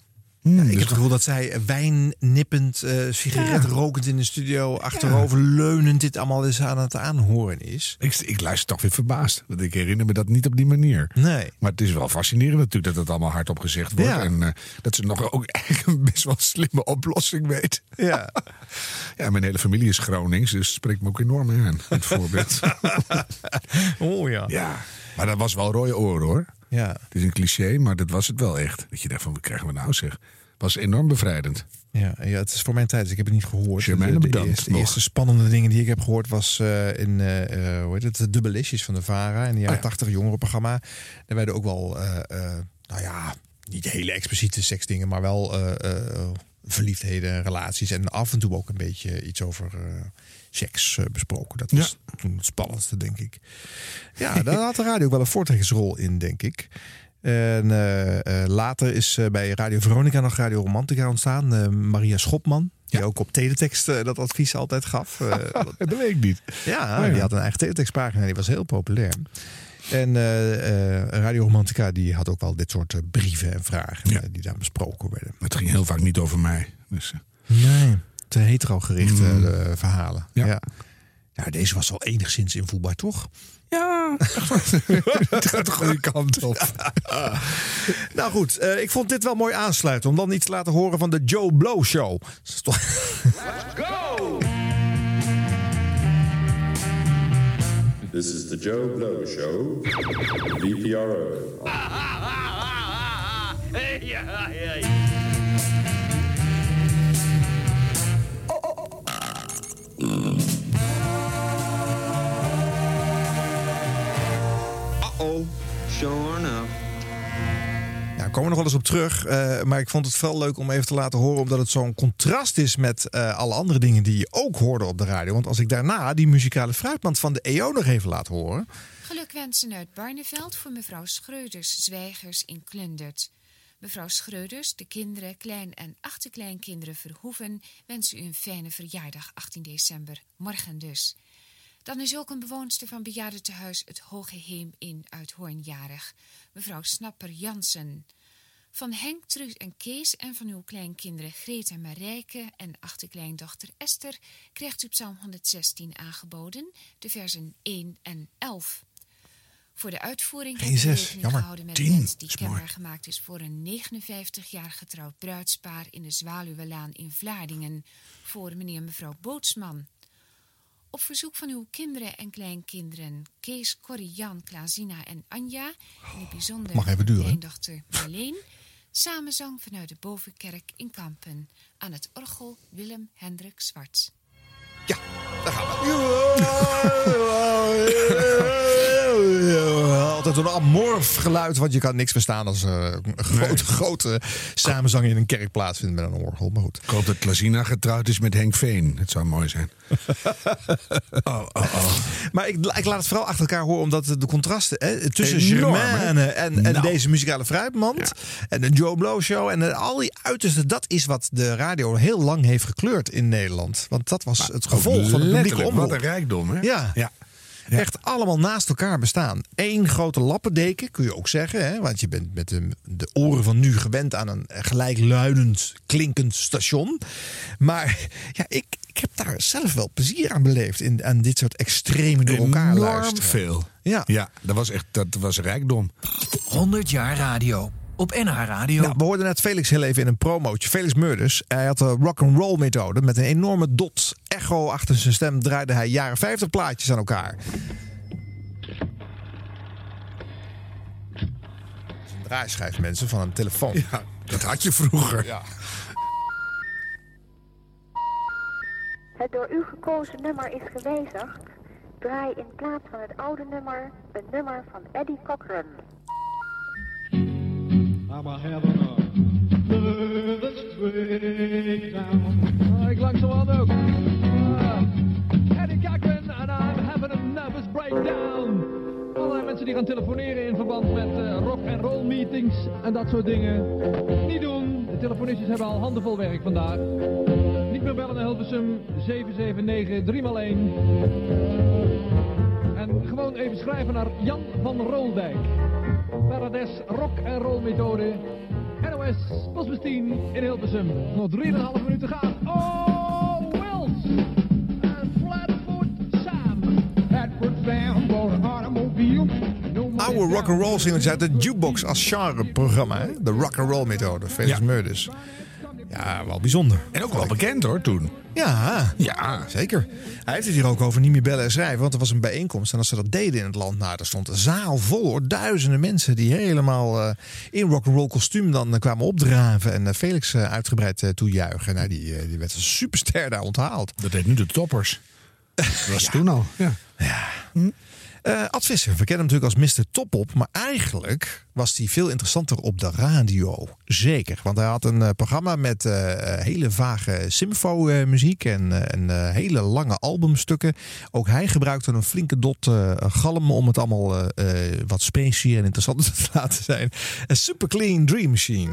hmm, ik dus heb het gevoel dat zij wijn nippend, eh sigaret rokend in de studio, achterover leunend dit allemaal eens aan het aanhoren is. Ik, ik luister toch weer verbaasd. Want ik herinner me dat niet op die manier. Nee. Maar het is wel fascinerend natuurlijk dat het allemaal hardop gezegd wordt. Ja. En eh, dat ze nog ook eigenlijk een best wel slimme oplossing weet. Ja. (laughs) ja, mijn hele familie is Gronings, dus spreekt me ook enorm aan. Het voorbeeld. (laughs) oh ja. Ja, maar dat was wel rode oren hoor. Ja. Het is een cliché, maar dat was het wel echt. Dat je dacht van, wat krijgen we nou zeg. Was enorm bevrijdend. Ja, ja, het is voor mijn tijd, dus ik heb het niet gehoord. Germaine, de, de bedankt eerste, spannende dingen die ik heb gehoord was eh, in eh, eh, hoe heet het, de dubbelistjes van de VARA in de jaren ja. 80 jongerenprogramma. Daar werden ook wel, nou ja, niet hele expliciete seksdingen, maar wel verliefdheden, relaties en af en toe ook een beetje iets over seks eh, besproken. Dat was toen het spannendste, denk ik. Ja, daar had de radio ook wel een voortrekkersrol in, denk ik. En eh, eh, later is bij Radio Veronica nog Radio Romantica ontstaan. Maria Schopman, die ook op teletext dat advies altijd gaf. (laughs) Dat weet ik niet. ja, Oh ja. die had een eigen teletextpagina, die was heel populair. En Radio Romantica die had ook wel dit soort brieven en vragen die daar besproken werden. Het ging heel vaak niet over mij. Dus, Nee, te hetero-gerichte Mm. eh, verhalen. Ja. Ja. ja. deze was wel enigszins invoelbaar, toch? Ja, het (laughs) gaat de goede kant op. (laughs) Nou goed, eh, ik vond dit wel mooi aansluiten. Om dan iets te laten horen van de Joe Blow Show. Is toch- This is the Joe Blow Show, VPRO. (laughs) Uh-oh, sure enough. Ja, komen we nog wel eens op terug. eh, maar ik vond het wel leuk om even te laten horen. Omdat het zo'n contrast is met eh, alle andere dingen die je ook hoorde op de radio. Want als ik daarna die muzikale fruitmand van de EO nog even laat horen. Gelukwensen uit Barneveld voor mevrouw Schreuders, zwijgers in Klundert. Mevrouw Schreuders, de kinderen, klein- en achterkleinkinderen Verhoeven... wensen u een fijne verjaardag 18 december, morgen dus. Dan is ook een bewoonster van bejaardentehuis Het Hoge Heem in Uithoorn jarig. Mevrouw Snapper Jansen. Van Henk, Truus en Kees en van uw kleinkinderen Greet en Marijke en achterkleindochter Esther krijgt u Psalm 116 aangeboden, de versen 1 en 11. Voor de uitvoering Geen zes, rekening jammer. gehouden met Tien, die is kenbaar mooi. gemaakt is voor een 59 jaar getrouwd bruidspaar in de Zwaluwelaan in Vlaardingen voor meneer en mevrouw Bootsman. Op verzoek van uw kinderen en kleinkinderen Kees, Corrie, Jan, Klaasina en Anja in het bijzonder Mag even duren. kleindochter Marleen, samenzang vanuit de Bovenkerk in Kampen aan het orgel Willem Hendrik Zwart. Daar gaan we. Altijd een amorf geluid, want je kan niks verstaan als eh, een grote, grote samenzang in een kerk plaatsvindt met een orgel. Maar goed. Ik hoop dat Klasina getrouwd is met Henk Veen. Het zou mooi zijn. (laughs) oh, oh, oh. Maar ik, ik laat het vooral achter elkaar horen, omdat de contrasten hè, tussen Enorm, Germaine hè? en, en Nou. deze muzikale fruitmand en de Joe Blow Show en al die uitersten, dat is wat de radio heel lang heeft gekleurd in Nederland. Want dat was het gevolg van de publieke omroep. Wat een rijkdom, hè? Ja. ja. Echt allemaal naast elkaar bestaan. Eén grote lappendeken, kun je ook zeggen. Hè? Want je bent met de, de oren van nu gewend aan een gelijkluidend, klinkend station. Maar ja, ik, ik heb daar zelf wel plezier aan beleefd. In, aan dit soort extreme door elkaar Enorm luisteren. veel. Ja. ja, dat was echt dat was rijkdom. 100 jaar radio. Op NH Radio. Nou, we hoorden net Felix heel even in een promootje. Felix Murders. Hij had de rock'n'roll methode. Met een enorme dot echo achter zijn stem draaide hij jaren 50 plaatjes aan elkaar. Dat is een draaischijf mensen van een telefoon. Ja, dat had je vroeger. Ja. Het door u gekozen nummer is gewijzigd. Draai in plaats van het oude nummer een nummer van Eddie Cochran. I'm a having a nervous breakdown. Ik langzamerhand ook. Ah, Eddie Cochran and I'm having a nervous breakdown. Allerlei mensen die gaan telefoneren in verband met eh, rock and roll meetings en dat soort dingen. Niet doen. De telefonistjes hebben al handenvol werk vandaag. Niet meer bellen naar Hilversum 779 3x1. En gewoon even schrijven naar Jan van Rooldijk. Parades Rock en Roll Methode. NOS Postbus 10 in Hilversum. Nog 3,5 minuten gaan. Oh, Wills! En Flatfoot Sam. Flatfoot Sam bought an automobile. Oude rock'n'roll singers uit de Jukebox als genreprogramma. De rock'n'roll methode. Felix Murders. Ja, wel bijzonder. En ook wel bekend hoor toen. Ja, ja, zeker. Hij heeft het hier ook over niet meer bellen en schrijven. Want er was een bijeenkomst. En als ze dat deden in het land, nou, er stond een zaal vol hoor. Duizenden mensen die helemaal eh, in rock'n'roll kostuum dan eh, kwamen opdraven. En eh, Felix uitgebreid toejuichen. Nou, die, die werd als superster daar onthaald. Dat deed nu de toppers. (laughs) Dat was toen al. Ja. Visser, we kennen hem natuurlijk als Mr. Topop. Maar eigenlijk was hij veel interessanter op de radio. Zeker. Want hij had een eh, programma met eh, hele vage symfo-muziek en, hele lange albumstukken. Ook hij gebruikte een flinke dot galm om het allemaal wat specie en interessanter (laughs) te laten zijn. Een super clean dream machine.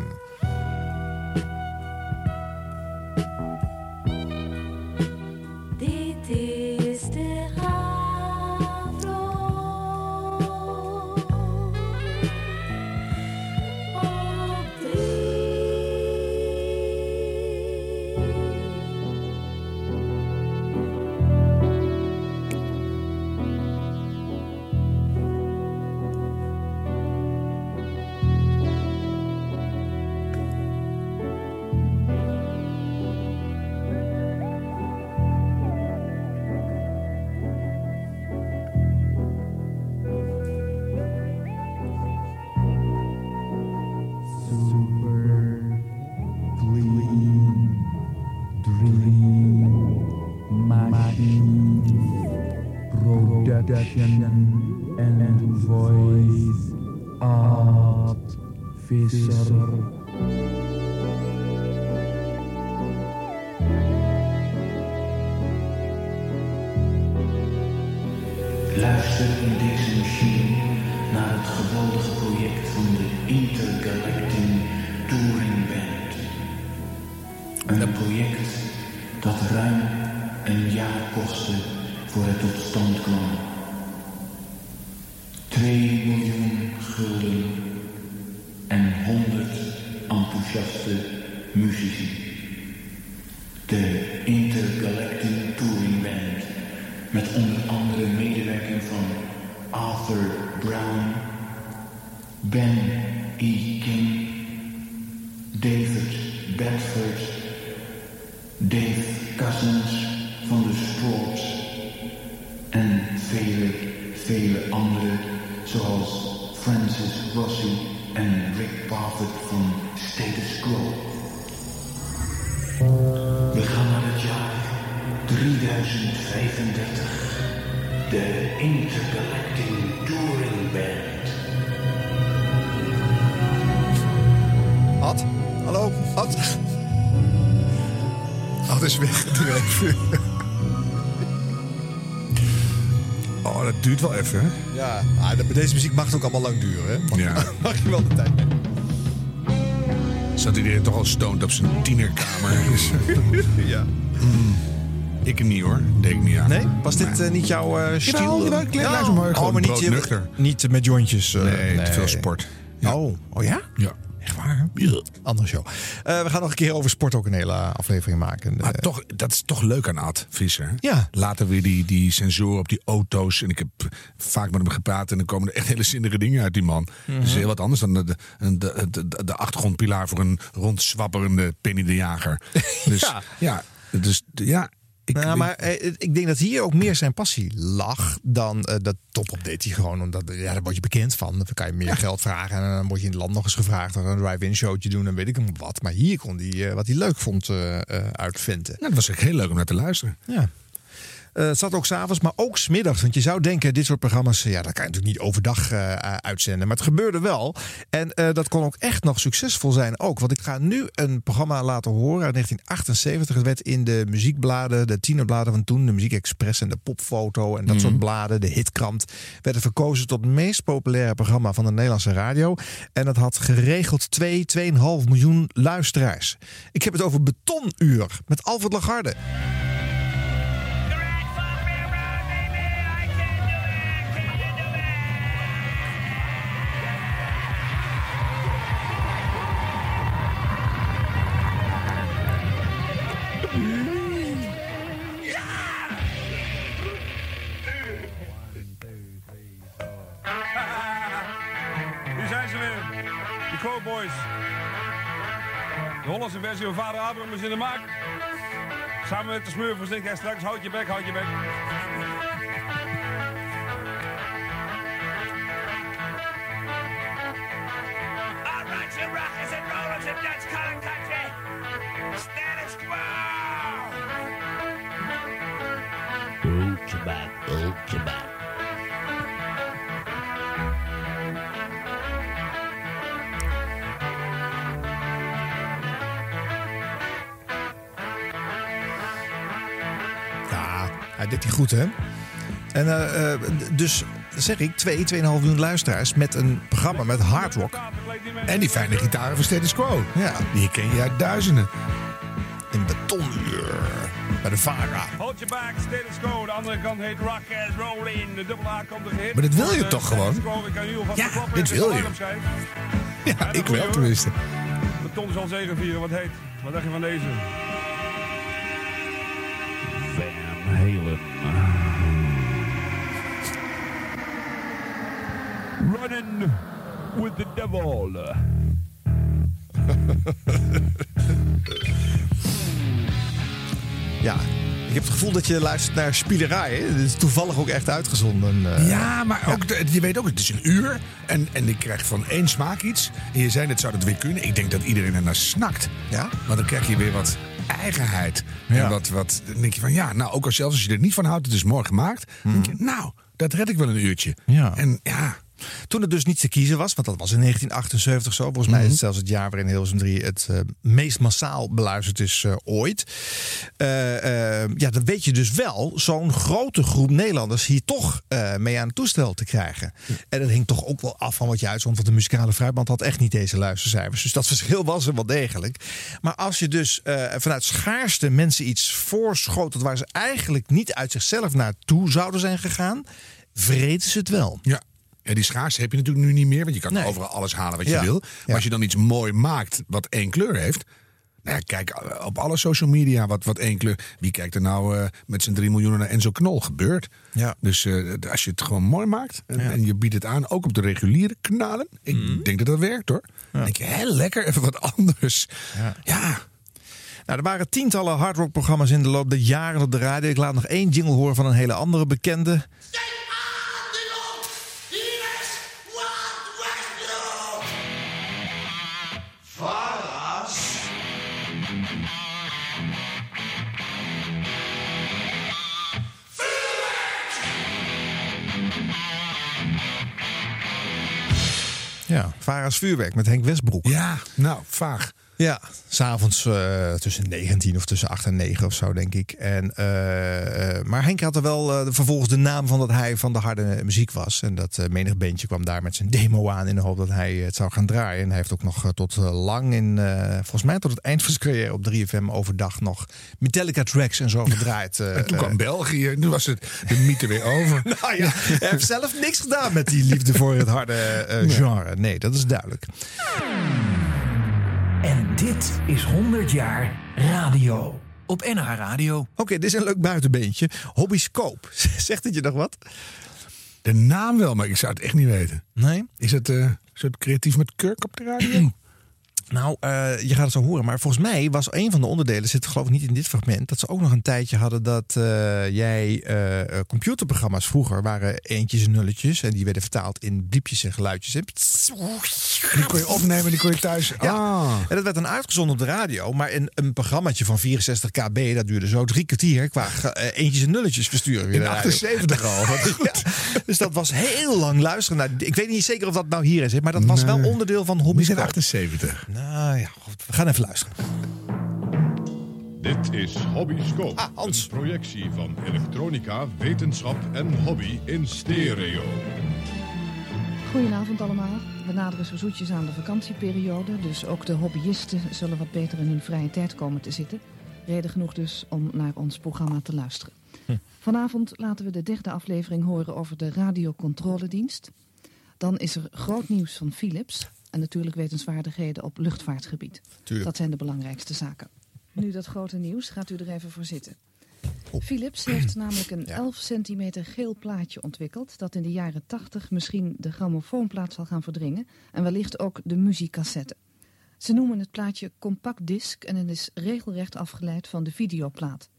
Even, hè? Ja, ah, de- deze muziek mag het ook allemaal lang duren, hè? Mag, Ja. (laughs) mag je wel de tijd nemen. Zat iedereen toch al stoned op zijn tienerkamer? (laughs) ja. Mm, ik niet hoor, deed ik niet aan. Nee? Was dit eh, niet jouw eh jawel, ik luister maar, gewoon oh, maar niet, niet met jointjes. eh, Nee, te veel sport. Oh, oh ja? Ja. Echt waar? Andere show. Eh, we gaan nog een keer over sport ook een hele aflevering maken. Maar toch, dat is toch leuk aan Ad Visser. hè? Ja. Later weer die, die sensoren op die auto's. En ik heb vaak met hem gepraat. En dan komen er echt hele zinnige dingen uit die man. Dat is heel wat anders dan de, de, de, de, de achtergrondpilaar voor een rondzwapperende Penny de Jager. (laughs) Dus Ja. ja, dus ja. Ik, nou, maar eh, ik denk dat hier ook meer zijn passie lag dan eh, dat top-op deed hij gewoon. Omdat ja, daar word je bekend van. Dan kan je meer geld vragen. En dan word je in het land nog eens gevraagd. Of een drive-in showtje doen en weet ik hem wat. Maar hier kon hij eh, wat hij leuk vond uitvinden. nou, dat was echt heel leuk om naar te luisteren. Ja. Eh, het zat ook s'avonds, maar ook smiddags. Want je zou denken, dit soort programma's, ja, dat kan je natuurlijk niet overdag eh, eh, uitzenden. Maar het gebeurde wel. En dat kon ook echt nog succesvol zijn ook. Want ik ga nu een programma laten horen uit 1978. Het werd in de muziekbladen, de tienerbladen van toen, de Muziek Express en de Popfoto en dat Mhm. soort bladen, de Hitkrant, werden verkozen tot het meest populaire programma van de Nederlandse radio. En dat had geregeld 2, 2,5 miljoen luisteraars. Ik heb het over Betonuur met Alfred Lagarde. Cowboys. De Hollandse versie van vader Abraham is in de maak. Samen met de smurfers zingt hij straks. Houd je bek, houd je bek. All right, you rockers and rollers and Dutch calling country. Status quo. Ultraback, ultraback. Deed hij goed, hè? En eh, eh, dus zeg ik, 2, 2,5 miljoen luisteraars met een programma met hard rock. En die fijne gitaren van Status Quo. Ja. Die ken je uit duizenden. In betonuur. Bij de Vara. Hold je back, status quo. De andere kant heet rock as rolling. De dubbele A komt er. Maar dit wil je toch gewoon? quo. Ik kan nu alvast Ja, dit wil je. Ja, ik wel tenminste. Beton zal zegenvieren. Wat heet? Wat dacht je van deze? Running with the devil. (laughs) Ja, ik heb het gevoel dat je luistert naar spielerij. hè? Dit is toevallig ook echt uitgezonden. eh. Ja, maar ook, de- je weet ook, het is een uur. En, en ik krijg van één smaak iets. En je zei net, zou dat weer kunnen? Ik denk dat iedereen er naar snakt. Ja? Maar dan krijg je weer wat eigenheid. Ja. En wat, wat, dan denk je van, ja, nou, ook als zelfs als je er niet van houdt, het is mooi gemaakt. Dan denk je, nou, dat red ik wel een uurtje. Ja. En ja, Toen het dus niet te kiezen was, want dat was in 1978 zo. Volgens mij is het zelfs het jaar waarin Hilversum 3 het eh, meest massaal beluisterd is eh, ooit. Eh, ja, dan weet je dus wel zo'n grote groep Nederlanders hier toch mee aan het toestel te krijgen. En dat hing toch ook wel af van wat je uitzond. Want de muzikale fruitband had echt niet deze luistercijfers. Dus dat verschil was er wel degelijk. Maar als je dus vanuit schaarste mensen iets voorschotelt waar ze eigenlijk niet uit zichzelf naartoe zouden zijn gegaan, vreten ze het wel. Ja. Ja, die schaarste heb je natuurlijk nu niet meer, want je kan overal alles halen wat je Ja. wil. Maar Ja. als je dan iets mooi maakt wat één kleur heeft. Nou ja, kijk eh, op alle social media wat, wat één kleur. Wie kijkt er nou eh, met zijn 3 miljoen naar Enzo Knol? Gebeurt. Ja. Dus eh, als je het gewoon mooi maakt en, en je biedt het aan, ook op de reguliere kanalen. Ik Mhm. denk dat dat werkt hoor. Dan denk je, hé, lekker, even wat anders. Ja. Nou, er waren tientallen hardrockprogramma's in de loop der jaren op de radio. Ik laat nog één jingle horen van een hele andere bekende. Ja, Vara's vuurwerk met Henk Westbroek. Ja, nou, vaag. Ja, s'avonds uh, tussen 19 of tussen 8 en 9 of zo, denk ik. En, uh, uh, maar Henk had er wel uh, vervolgens de naam van dat hij van de harde muziek was. En dat menig bandje kwam daar met zijn demo aan in de hoop dat hij het zou gaan draaien. En hij heeft ook nog tot lang in, volgens mij tot het eind van zijn carrière op 3FM overdag nog Metallica tracks en zo (laughs) gedraaid. en toen kwam België, nu was het de mythe weer over. (laughs) nou ja, hij heeft zelf niks gedaan met die liefde voor het harde genre. Nee, dat is duidelijk. En dit is 100 jaar radio. Op NH Radio. Oké, okay, dit is een leuk buitenbeentje. Hobbyscope. (laughs) Zegt het je nog wat? De naam wel, maar ik zou het echt niet weten. Nee? Is het uh, soort creatief met Kirk op de radio? (clears throat) Nou, uh, je gaat het zo horen. Maar volgens mij was een van de onderdelen, zit geloof ik niet in dit fragment, dat ze ook nog een tijdje hadden dat uh, jij uh, computerprogramma's vroeger waren eentjes en nulletjes. En die werden vertaald in bliepjes en geluidjes. En die kon je opnemen, die kon je thuis. Ja. Ah. En dat werd dan uitgezonden op de radio. Maar in een programmaatje van 64 kb, dat duurde zo drie kwartier qua eentjes en nulletjes versturen. In 78 al. (laughs) ja. Dus dat was heel lang luisteren. Naar, ik weet niet zeker of dat nou hier is, maar dat was nee. wel onderdeel van Hobby. in 78. Nou ja, goed, we gaan even luisteren. Dit is Hobbyscope, ah, Hans. een projectie van elektronica, wetenschap en hobby in stereo. Goedenavond allemaal. We naderen zo zoetjes aan de vakantieperiode, dus ook de hobbyisten zullen wat beter in hun vrije tijd komen te zitten. Reden genoeg dus om naar ons programma te luisteren. Hm. Vanavond laten we de derde aflevering horen over de radiocontroledienst. Dan is er groot nieuws van Philips en natuurlijk wetenswaardigheden op luchtvaartgebied. Tuurlijk. Dat zijn de belangrijkste zaken. Nu dat grote nieuws, gaat u er even voor zitten. Philips heeft namelijk een 11 centimeter geel plaatje ontwikkeld... dat in de jaren 80 misschien de grammofoonplaat zal gaan verdringen... en wellicht ook de muziekcassette. Ze noemen het plaatje compact disc en het is regelrecht afgeleid van de videoplaat.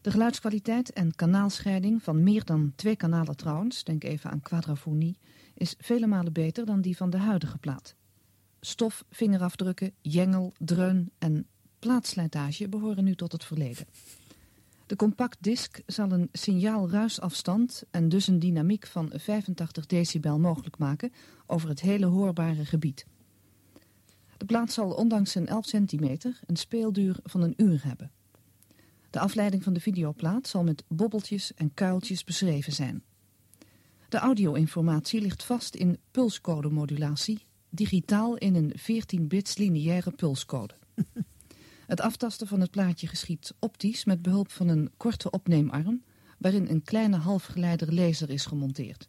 De geluidskwaliteit en kanaalscheiding van meer dan twee kanalen trouwens... denk even aan quadrafonie, is vele malen beter dan die van de huidige plaat. Stof, vingerafdrukken, jengel, dreun en plaatslijtage behoren nu tot het verleden. De compact disc zal een signaal-ruisafstand en dus een dynamiek van 85 decibel mogelijk maken over het hele hoorbare gebied. De plaat zal ondanks zijn 11 centimeter een speelduur van een uur hebben. De afleiding van de videoplaat zal met bobbeltjes en kuiltjes beschreven zijn. De audio-informatie ligt vast in pulscode-modulatie, digitaal in een 14-bits lineaire pulscode. (laughs) Het aftasten van het plaatje geschiet optisch met behulp van een korte opneemarm... waarin een kleine halfgeleider laser is gemonteerd.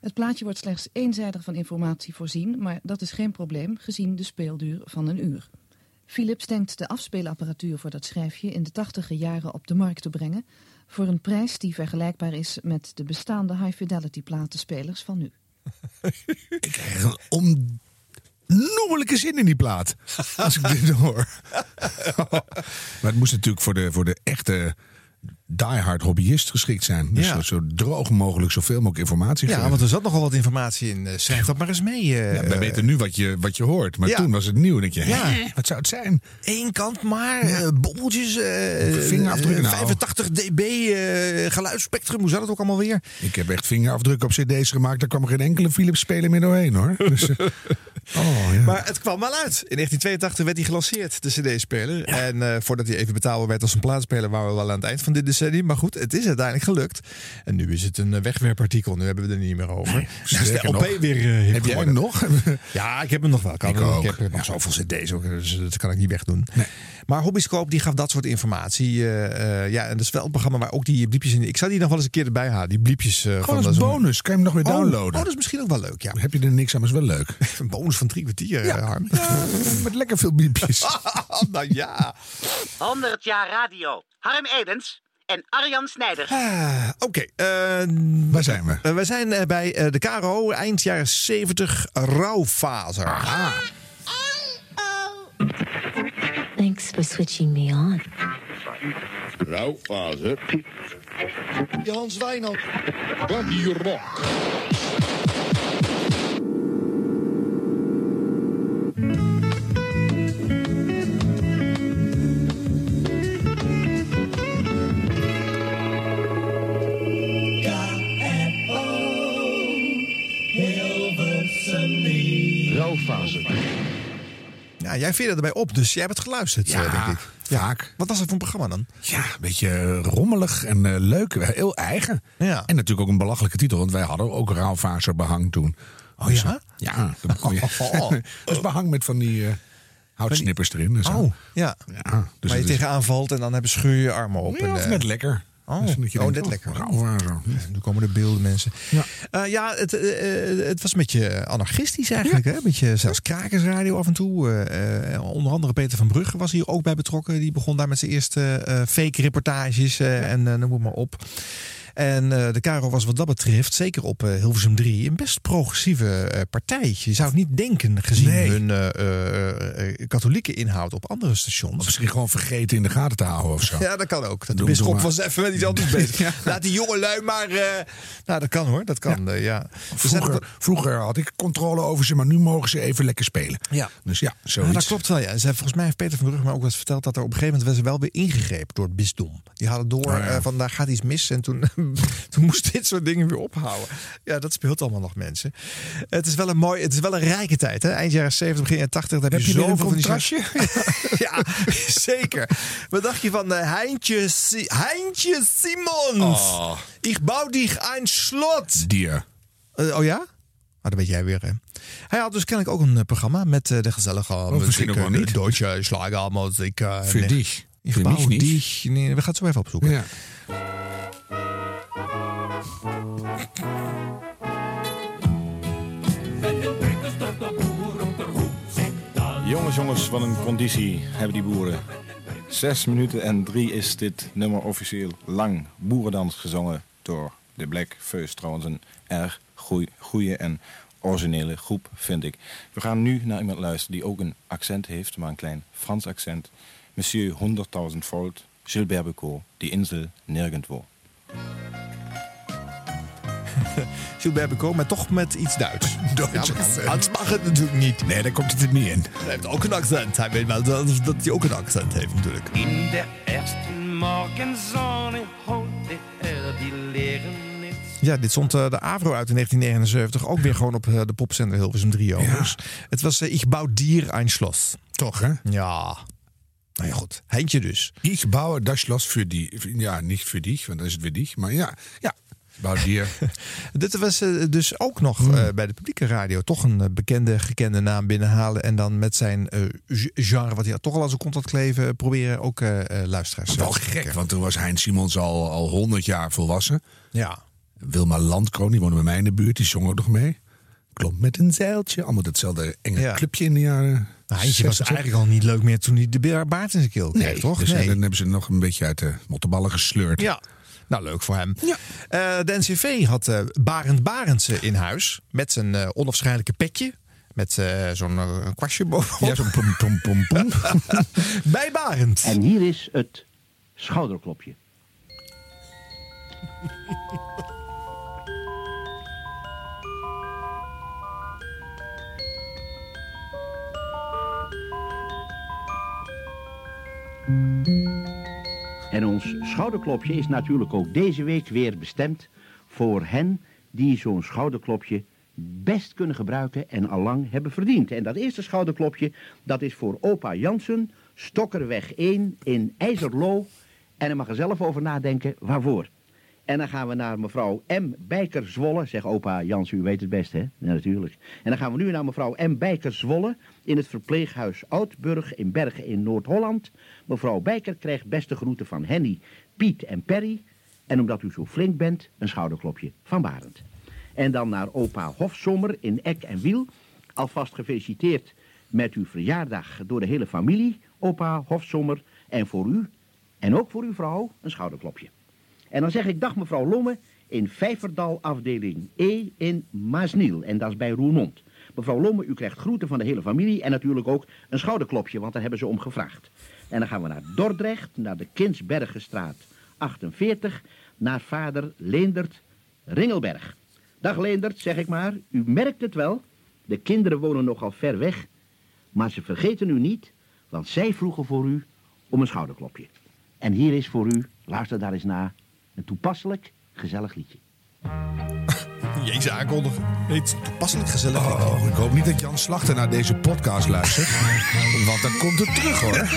Het plaatje wordt slechts eenzijdig van informatie voorzien... maar dat is geen probleem gezien de speelduur van een uur. Philips denkt de afspeelapparatuur voor dat schijfje in de tachtige jaren op de markt te brengen... voor een prijs die vergelijkbaar is met de bestaande high-fidelity platenspelers van nu. Ik krijg een om noemelijke zin in die plaat. Als ik dit hoor. (laughs) maar het moest natuurlijk voor de, voor de echte diehard hobbyist geschikt zijn. Dus Ja. zo, zo droog mogelijk zoveel mogelijk informatie Ja, want er zat nogal wat informatie in. Eh, Schrijf dat maar eens mee. eh, Ja, wij weten nu wat je, wat je hoort. Maar Ja. toen was het nieuw. En denk je, Ja. wat zou het zijn? Eén kant maar, eh, bobbeltjes, eh, Vingerafdrukken, eh, nou. 85 dB eh, geluidsspectrum. Hoe zat het ook allemaal weer? Ik heb echt vingerafdrukken op cd's gemaakt. Daar kwam geen enkele Philips speler meer doorheen hoor. (laughs) Dus, eh, oh, ja. Maar het kwam wel uit. In 1982 werd hij gelanceerd, de CD-speler. En eh, voordat hij even betaalbaar werd als een plaatspeler, waren we wel aan het eind van dit decennium. Maar goed, het is uiteindelijk gelukt. En nu is het een eh, wegwerpartikel. Nu hebben we het er niet meer over. Is de LP nog. weer eh, hip Heb jij hem nog? (laughs) Ja, ik heb hem nog wel. Kan Ik ik, ook. heb eh, nog zoveel cd's ook, dus dat kan ik niet wegdoen. Maar Hobbyscope die gaf dat soort informatie. eh, eh, ja, en dat is wel een programma waar ook die bliepjes in... Ik zou die nog wel eens een keer erbij halen. Die bliepjes Gewoon van als zo'n- bonus. Kan je hem nog weer Oh, downloaden? Oh, dat is misschien ook wel leuk, ja. Heb je er niks aan, maar is wel leuk. (laughs) Een bonus van drie kwartier, ja. Harm. Met lekker veel bliepjes. (laughs) nou ja. 100 jaar radio. Harm Edens en Arjan Snijders. Ah, Oké. eh, Waar zijn we? eh, we zijn eh, bij eh, de KRO, eind jaren 70, rouwfase. Thanks for switching me on. Rauwfase. Hans Wijnald. Bobby Rock. Ja, jij vindt erbij op, dus jij hebt het geluisterd, Ja, eh, denk ik. vaak. Wat was het voor een programma dan? Ja, een beetje rommelig en eh, leuk. Heel eigen. Ja. En natuurlijk ook een belachelijke titel. Want wij hadden ook rouwfase behang toen. Oh ja? Ja, (laughs) dat je. Oh. (laughs) dus behang met van die eh, houtsnippers erin. en zo. Oh, ja. Ja, dus Waar je tegenaan valt en dan hebben scheur je armen op. Ja, en, eh, net lekker. Oh, Dus oh denkt, net lekker. Nu komen de beelden, mensen. Ja. Ja, ja het, eh, eh, het was een beetje anarchistisch eigenlijk. Hè? Een beetje zelfs krakersradio af en toe. Eh, eh, onder andere Peter van Brugge was hier ook bij betrokken. Die begon daar met zijn eerste eh, fake reportages eh, en eh, noem het maar op. En eh, de Caro was wat dat betreft, zeker op eh, Hilversum 3, een best progressieve eh, partij. Je zou het niet denken, gezien Nee. hun katholieke inhoud op andere stations. Of misschien gewoon vergeten in de gaten te houden of zo. Ja, dat kan ook. Dat de bisschop maar. was even met iets anders (laughs) bezig. Laat die jonge lui maar... nou, dat kan hoor. Dat kan, ja. Ook- Vroeger, vroeger had ik controle over ze, maar nu mogen ze even lekker spelen. Ja. Dus ja, Ja, zoiets. dat klopt wel. Ja. Ze, volgens mij heeft Peter van Brugge me ook wel eens verteld dat er op een gegeven moment wel weer ingegrepen door het bisdom. Die hadden door Oh, ja. van daar gaat iets mis en toen, (laughs) toen moest dit soort dingen weer ophouden. Ja, dat speelt allemaal nog mensen. Het is wel een mooi, het is wel een rijke tijd. Hè? Eind jaren 70, begin jaren 80. Daar heb, Heb je een zoveel van die contrastje? (laughs) ja, zeker. Wat dacht je van eh, Heintje, Si- Heintje Simons? Oh. Ik bouw dich een slot. Dier. Eh, oh ja? Nou, dat weet jij weer, hè? Hij had dus kennelijk ook een eh, programma met de gezellige ook wel eh, niet. Deutsche Schlagermusik. uh, Für dich. Ik Für bouw mich nicht. dich. Nee, we gaan het zo even opzoeken. Ja. Jongens, jongens, wat een conditie hebben die boeren. Zes minuten en drie is dit nummer officieel lang boerendans gezongen door de Black First. Trouwens een erg goede en originele groep, vind ik. We gaan nu naar iemand luisteren die ook een accent heeft, maar een klein Frans accent. Monsieur 100.000 volt, Gilbert Becot, Die Insel Nirgendwo. (laughs) Gilbert Becot, maar toch met iets Duits. (laughs) Duits ja, accent. Hans mag het natuurlijk niet. Nee, daar komt het er niet in. Hij heeft ook een accent. Hij weet wel dat, dat hij ook een accent heeft natuurlijk. In der ersten Morgensonne holte er die leren niet. Ja, dit stond eh, de Avro uit in 1979. Ook weer gewoon op eh, de popzender Hilversum 3 overigens. Het was uh, Ich bouw dier ein Schloss. Toch, hè? Ja. Nou ja, goed. Heintje dus. Ich baue das Schloss für die. Ja, niet voor dich, want dan is het weer dich. Maar ja, ja. Bouw dier. (laughs) Dit was eh, dus ook nog eh, bij de publieke radio toch een eh, bekende, gekende naam binnenhalen. En dan met zijn genre, wat hij toch al aan zijn kont had kleven, proberen ook eh, luisteraars. Wel gek, want toen was Hein Simons al, al 100 jaar volwassen. Ja. Wilma Landkroon, die woonde bij mij in de buurt, die zong ook nog mee. Klopt met een zeiltje. Allemaal datzelfde enge Ja. clubje in de jaren. Nou, Heintje was 60. eigenlijk al niet leuk meer toen hij de ba- baard in zijn keel kreeg, Nee, toch? Dus dan hebben ze nog een beetje uit de mottenballen gesleurd. Ja. Nou, leuk voor hem. Eh, de NCV had eh, Barend Barendse in huis. Met zijn eh, onafscheidelijke petje. Met eh, zo'n kwastje bovenop. Ja, zo'n pom pom pom pom. (laughs) Bij Barend. En hier is het schouderklopje. (laughs) En ons schouderklopje is natuurlijk ook deze week weer bestemd voor hen die zo'n schouderklopje best kunnen gebruiken en allang hebben verdiend. En dat eerste schouderklopje, dat is voor opa Jansen, Stokkerweg 1 in IJzerlo. En hij mag er zelf over nadenken waarvoor. En dan gaan we naar mevrouw M. Bijker Zwolle. Zeg opa Jansen, u weet het best, hè? Natuurlijk. En dan gaan we nu naar mevrouw M. Bijker Zwolle in het verpleeghuis Oudburg in Bergen in Noord-Holland. Mevrouw Bijker krijgt beste groeten van Henny, Piet en Perry. En omdat u zo flink bent, een schouderklopje van Barend. En dan naar opa Hofsommer in Eck en Wiel. Alvast gefeliciteerd met uw verjaardag door de hele familie, opa Hofsommer. En voor u, en ook voor uw vrouw, een schouderklopje. En dan zeg ik dag mevrouw Lomme in Vijverdal afdeling E in Maasniel. En dat is bij Roermond. Mevrouw Lomme, u krijgt groeten van de hele familie en natuurlijk ook een schouderklopje, want daar hebben ze om gevraagd. En dan gaan we naar Dordrecht, naar de Kinsbergenstraat 48, naar vader Leendert Ringelberg. Dag Leendert, zeg ik maar, u merkt het wel. De kinderen wonen nogal ver weg, maar ze vergeten u niet, want zij vroegen voor u om een schouderklopje. En hier is voor u, luister daar eens naar, een toepasselijk, gezellig liedje. (laughs) Jezus aankondigen. Heet toepasselijk gezellig. Oh, ik hoop niet dat Jan Slachter naar deze podcast luistert. want dan komt het terug hoor. (laughs)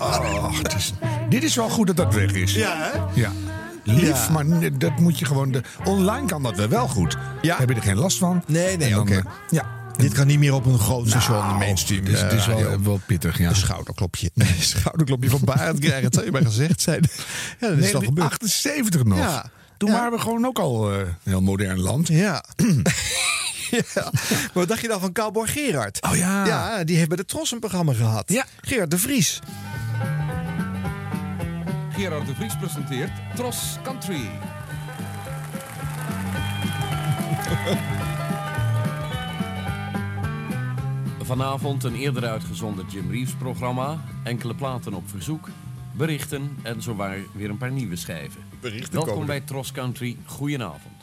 Oh, het is, dit is wel goed dat dat weg is. Ja, hè? Ja. Lief, Ja. maar dat moet je gewoon... De, online kan dat wel wel goed. Ja. Heb je er geen last van? Nee, nee, oké. eh, Ja. Dit kan niet meer op een groot station, Nou, mainstream. Het is, het is eh, wel, wel pittig, ja. Een schouderklopje. (laughs) Een schouderklopje van Barend krijgen. Het zou je maar gezegd zijn. Ja, dat is Nee, toch gebeurd. 78 nog. Ja. Toen waren we gewoon ook al eh, een heel modern land. Ja. (laughs) ja. Maar wat dacht je dan van Cowboy Gerard? Oh ja. Ja, die heeft bij de Tros een programma gehad. Ja. Gerard de Vries. Gerard de Vries presenteert Tros Country. (laughs) Vanavond een eerder uitgezonden Jim Reeves programma, enkele platen op verzoek, berichten en zowaar weer een paar nieuwe schijven. Berichten Welkom komen bij. Tros Country, goedenavond.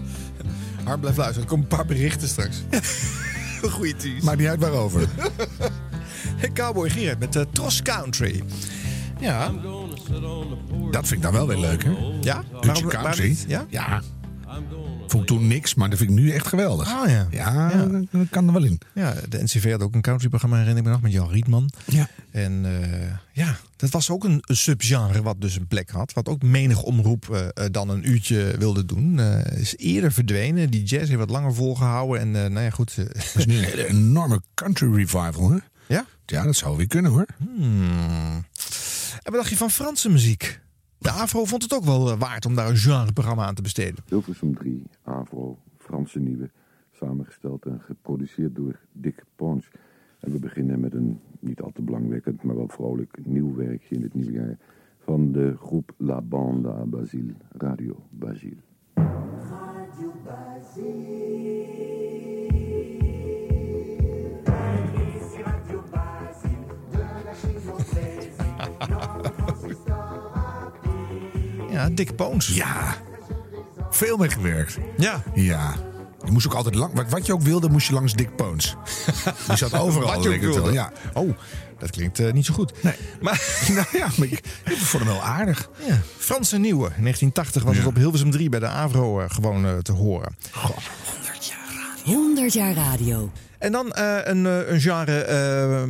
(laughs) Harm blijft luisteren. Er komen een paar berichten straks. (laughs) Goeie tease. Maakt niet uit waarover. (laughs) Cowboy Gerard met de Tros Country. Ja. Dat vind ik dan wel weer leuk, hè? Ja? Dutch Waarom- country. waarom- ja? Ja. Vond ik toen niks, maar dat vind ik nu echt geweldig. Ah ja. Ja, dat kan er wel in. Ja, de NCV had ook een countryprogramma, herinner ik me nog, met Jan Rietman. Ja. En eh, ja, dat was ook een, een subgenre wat dus een plek had. Wat ook menig omroep eh, eh, dan een uurtje wilde doen. Is eerder verdwenen. Die jazz heeft wat langer volgehouden. En nou ja, goed. Dat is nu een hele enorme country revival, hè? Ja? Ja, dat zou weer kunnen, hoor. Hmm. En wat dacht je van Franse muziek? De AVRO vond het ook wel eh, waard om daar een genreprogramma aan te besteden. Hilversum 3, Avro, Franse Nieuwe, samengesteld en geproduceerd door Dick Pons. En we beginnen met een niet al te belangwekkend, maar wel vrolijk nieuw werkje in het nieuwe jaar van de groep La Bande à Basile, Radio Basile. Ja, Dick Poons. Ja. Veel mee gewerkt. Ja. Ja. Je moest ook altijd lang... Wat, wat je ook wilde, moest je langs Dick Poons. (laughs) Die zat overal. Wat je wilde. Ja. Oh, dat klinkt eh, niet zo goed. Nee. Maar (laughs) nou ja, maar ik, ik vond hem wel aardig. Ja, Franse Nieuwe. In 1980 was het op Hilversum 3 bij de AVRO eh, gewoon eh, te horen. 100 jaar radio. En dan eh, een, eh, een genre eh,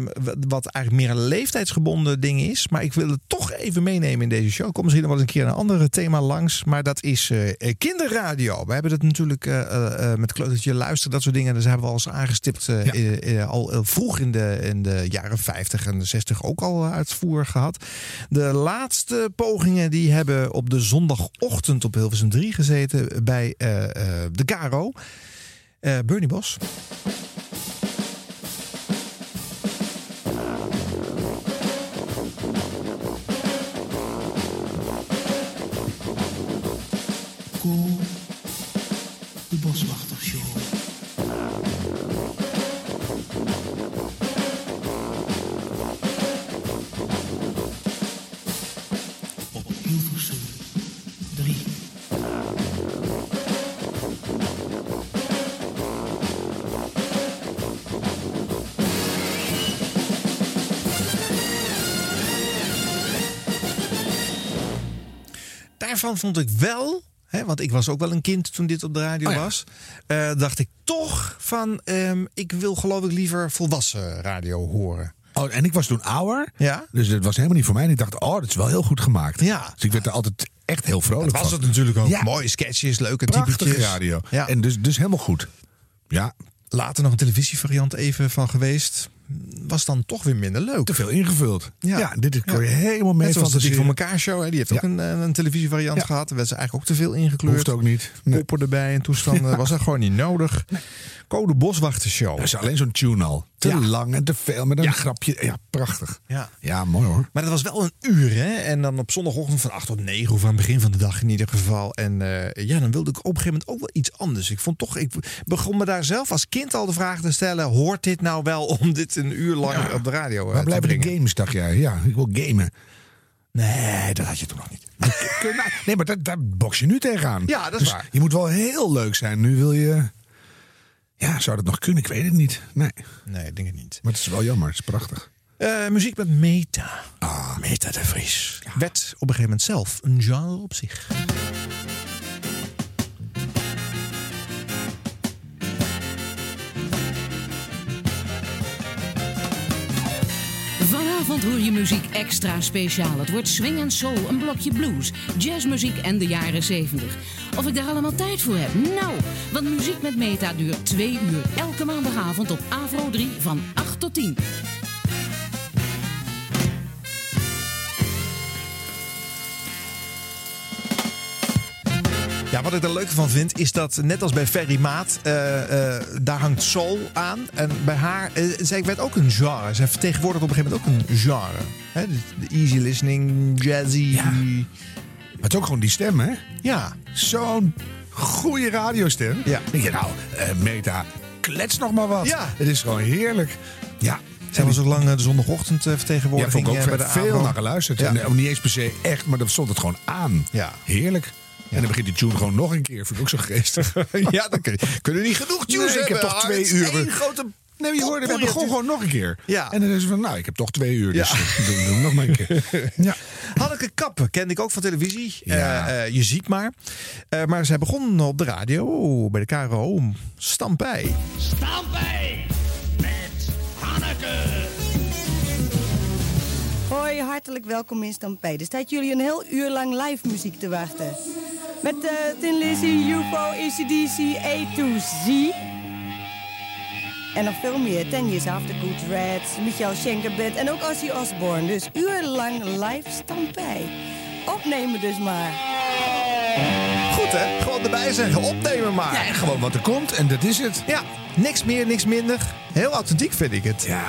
wat- eigenlijk meer een leeftijdsgebonden ding is. Maar ik wil het toch even meenemen in deze show. Komt misschien nog wel eens een keer een ander thema langs. Maar dat is eh, kinderradio. We hebben het natuurlijk met kleutertje luisteren, dat soort dingen. Dus hebben we al eens aangestipt. al vroeg in de, in de jaren 50 en 60 ook al uitvoer gehad. De laatste pogingen die hebben op de zondagochtend op Hilversum 3 gezeten bij de Caro. Eh Bernie Bos. Daarvan vond ik wel, want ik was ook wel een kind toen dit op de radio Oh ja. was, eh, dacht ik toch van, ehm, ik wil geloof ik liever volwassen radio horen. Oh, en ik was toen ouder. Ja. Dus het was helemaal niet voor mij. En ik dacht, oh, dat is wel heel goed gemaakt. Ja. Dus ik werd er altijd echt heel vrolijk Dat was van. het natuurlijk ook. Ja. Mooie sketches, leuke typetjes. radio. Ja. En dus, dus helemaal goed. Ja. Later nog een televisievariant even van geweest. Was dan toch weer minder leuk. Te veel ingevuld. Ja. Ja, dit kon je helemaal mee Net zoals de Dik voor elkaar show. Hè. Die heeft ook een, een televisievariant gehad. Daar werd ze eigenlijk ook te veel ingekleurd. Hoeft ook niet. Nee. Poppen erbij en toestanden. (laughs) Was dat gewoon niet nodig. Code Boswachter show. Dat is alleen zo'n tune al. Te Ja. lang en te veel met een Ja. grapje. Ja, prachtig. Ja. Ja, mooi hoor. Maar dat was wel een uur, hè? En dan op zondagochtend van 8 tot 9, of aan het begin van de dag in ieder geval. En eh, ja, dan wilde ik op een gegeven moment ook wel iets anders. Ik vond toch, ik begon me daar zelf als kind al de vraag te stellen: hoort dit nou wel om dit een uur lang op de radio eh, Waar te blijven de brengen? games, dacht jij? Ja, ik wil gamen. Nee, dat had je toen nog niet. (laughs) Nee, maar daar, daar box je nu tegenaan. Ja, dat is Dus waar. Je moet wel heel leuk zijn. Nu wil je... Ja, zou dat nog kunnen? Ik weet het niet. Nee. Nee, ik denk het niet. Maar het is wel jammer. Het is prachtig. Eh, muziek met Meta. Ah, Meta de Vries. Werd op een gegeven moment zelf een genre op zich. Vanavond hoor je muziek extra speciaal. Het wordt swing en soul, een blokje blues, jazzmuziek en de jaren 70. Of ik daar allemaal tijd voor heb? Nou, want muziek met Meta duurt twee uur. Elke maandagavond op Avro 3 van 8 tot 10. Ja, wat ik er leuk van vind, is dat net als bij Ferry Maat, eh, eh, daar hangt soul aan. En bij haar, eh, zij werd ook een genre. Zij vertegenwoordigt op een gegeven moment ook een genre. Hè, de, easy listening, jazzy. Maar het is ook gewoon die stem, hè? Ja. Zo'n goede radiostem. Ja. Denk je nou, Meta, klets nog maar wat. Ja. Het is gewoon heerlijk. Ja. Zij was ook lang de zondagochtend Ja, vertegenwoordiging vond ik ook bij de veel naar geluisterd. Ja. En, niet eens per se echt, maar dan stond het gewoon aan. Ja. Heerlijk. En dan begint die tune gewoon nog een keer. Vind ik ook zo geestig. (laughs) ja, dan kun je, kunnen we niet genoeg tunes Nee, ik heb toch twee uur. één grote Nee, je hoorde, we begon gewoon nog een keer. Ja. En dan is het van, nou, ik heb toch twee uur. Dus Ja. eh, doe, doe nog maar een keer. (laughs) Ja. Hanneke Kappen kende ik ook van televisie. Ja. Eh, eh, je ziet maar. Eh, maar zij begon op de radio bij de KRO. Stampij. Stampij met Hanneke. Hoi, hartelijk welkom in Stampij. Er staat jullie een heel uur lang live muziek te wachten. Met eh Tin Lizzy, UFO, ACDC, A to Z. En nog veel meer. Ten Years After Good Reds, Michael Schenkerbed en ook Ozzy Osbourne. Dus uurlang live Stampij. Opnemen dus maar. Goed hè? Gewoon erbij zeggen. Opnemen maar. Ja, en gewoon wat er komt. En dat is het. Ja, niks meer, niks minder. Heel authentiek vind ik het. Ja.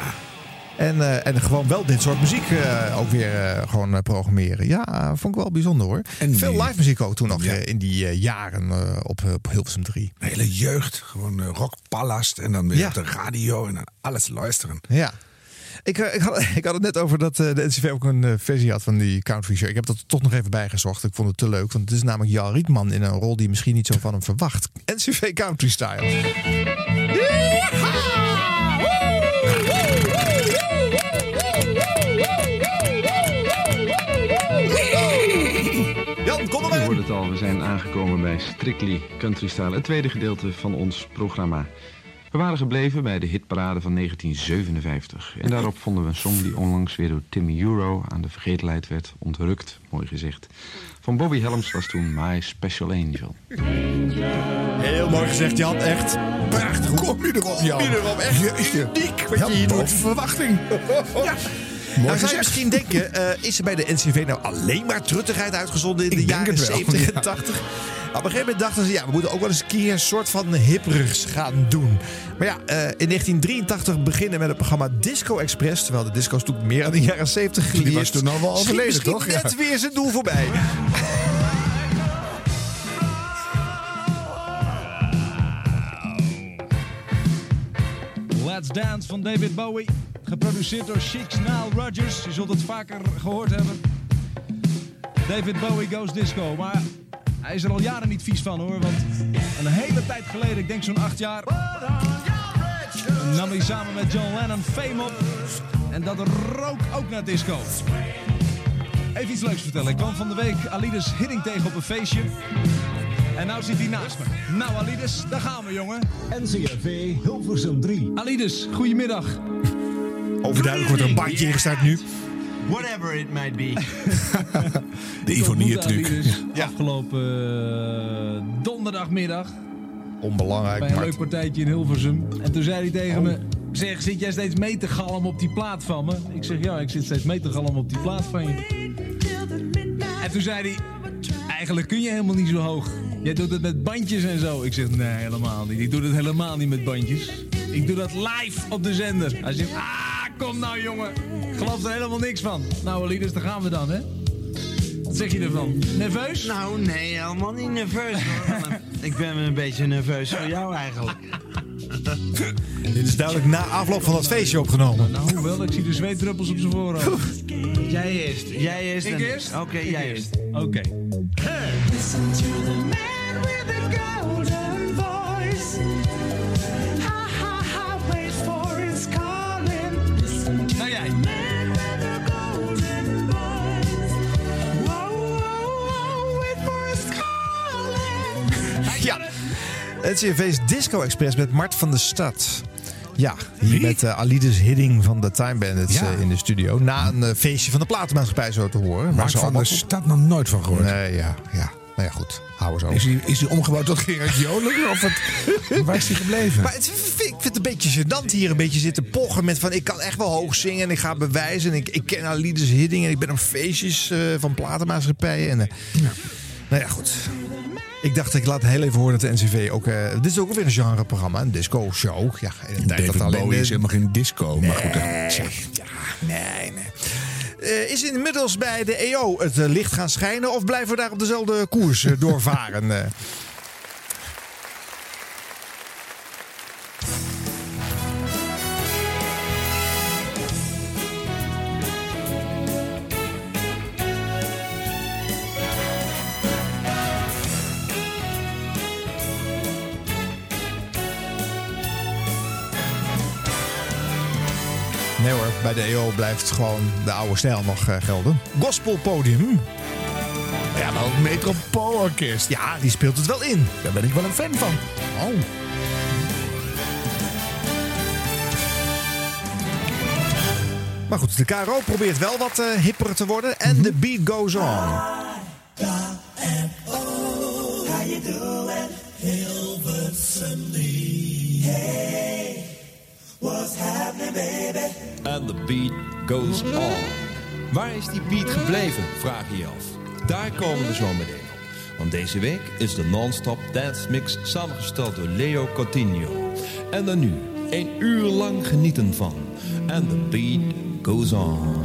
En, eh, en gewoon wel dit soort muziek eh, ook weer eh, gewoon programmeren. Ja, vond ik wel bijzonder hoor. En Veel die- live muziek ook toen nog Ja. in die jaren eh, op, op Hilversum 3. Een hele jeugd. Gewoon uh, rockpalast. En dan weer Ja. op de radio. En dan alles luisteren. Ja. Ik, ik, had, (laughs) ik had het net over dat eh, de NCV ook een versie had van die country show. Ik heb dat er toch nog even bijgezocht. Ik vond het te leuk. Want het is namelijk Jan Rietman in een rol die je misschien niet zo van hem verwacht. NCV Country Style. Bij Strictly Country Style, het tweede gedeelte van ons programma. We waren gebleven bij de hitparade van 1957. En daarop vonden we een song die onlangs weer door Timmy Euro aan de vergetelheid werd ontrukt. Mooi gezegd. Van Bobby Helms was toen My Special Angel. Heel mooi gezegd, Jan. Echt prachtig. Kom je erop, Jan? Kom je erop? Echt uniek wat Ja, je hier doet. boven verwachting. Ja. (laughs) Mooi Nou, zou je misschien denken, eh, is er bij de NCV nou alleen maar truttigheid uitgezonden in de jaren het wel, 70 ja. en 80? Op een gegeven moment dachten ze, ja, we moeten ook wel eens een keer een soort van hipperigs gaan doen. Maar ja, eh, in 1983 beginnen met het programma Disco Express. Terwijl de disco's toen meer aan de jaren 70 Die geleerd. was toen al wel overleden, toch? Ja. net weer zijn doel voorbij. Let's Dance van David Bowie. Geproduceerd door Chicks Nile Rodgers. Je zult het vaker gehoord hebben. David Bowie Goes Disco. Maar hij is er al jaren niet vies van hoor. Want een hele tijd geleden, ik denk zo'n acht jaar... nam hij samen met John Lennon Fame op. En dat rook ook naar disco. Even iets leuks vertellen. Ik kwam van de week Alides Hidding tegen op een feestje. En nou zit hij naast me. Nou Alides, daar gaan we jongen. NCRV Hilversum 3. Alides, goedemiddag. Overduidelijk wordt er een bandje ingestart nu. Whatever it might be. (laughs) De Ivonier-truc. Ja. Afgelopen eh, donderdagmiddag. Onbelangrijk, Bij een leuk partijtje in Hilversum. En toen zei hij tegen me... Zeg, zit jij steeds mee te galmen op die plaat van me? Ik zeg, ja, ik zit steeds mee te galmen op die plaat van je. En toen zei hij... Eigenlijk kun je helemaal niet zo hoog. Jij doet het met bandjes en zo. Ik zeg, nee, helemaal niet. Ik doe het helemaal niet met bandjes. Ik doe dat live op de zender. Hij zegt, ah, kom nou jongen. Ik geloof er helemaal niks van. Nou, Alides, daar gaan we dan, hè? Wat zeg je ervan? Nerveus? Nou, nee, helemaal niet nerveus hoor. (laughs) ik ben een beetje nerveus voor jou eigenlijk. Dit is duidelijk na afloop van dat feestje opgenomen. Nou, hoewel, ik zie de zweetdruppels op zijn voorhoofd. (laughs) Jij eerst. Jij eerst. Ik en- eerst? Oké, Ik jij eerst. Oké. Listen to het CFV's Disco Express met Mart van de Stad. Ja, hier met eh, Alides Hidding van de Time Bandits Ja. eh, in de studio. Na een eh, feestje van de platenmaatschappij zo te horen. Mart van der Stad nog nooit van gehoord. Nee, ja, ja. Nou ja, goed. Hou over. Is hij, is hij omgebouwd tot Gerard Joling? Of wat, (laughs) waar is hij gebleven? Maar het, ik vind het een beetje gênant hier een beetje zitten pochen met van ik kan echt wel hoog zingen en ik ga bewijzen. En ik, ik ken Alides Hidding en ik ben op feestjes van platenmaatschappijen. En, Nou ja, goed. Ik dacht, ik laat heel even horen dat de NCV ook... eh, dit is ook weer een genreprogramma, een disco-show. Ja, in een tijd dat alleen Bowie de- is helemaal geen disco. Maar goed. Nee, ja, nee, nee. Eh, is inmiddels bij de EO het eh, licht gaan schijnen... of blijven we daar op dezelfde koers eh, doorvaren? De EO blijft gewoon de oude stijl nog eh, gelden. Gospelpodium. Ja, maar het Metropoolorkest. Ja, die speelt het wel in. Daar ben ik wel een fan van. Oh. Maar goed, de KRO probeert wel wat eh, hipper te worden. En de beat goes on. And the beat goes on. Waar is die beat gebleven, vraag je je af. Daar komen we zo meteen op. Want deze week is de non-stop dance mix samengesteld door Leo Coutinho. En dan nu, een uur lang genieten van. And the beat goes on.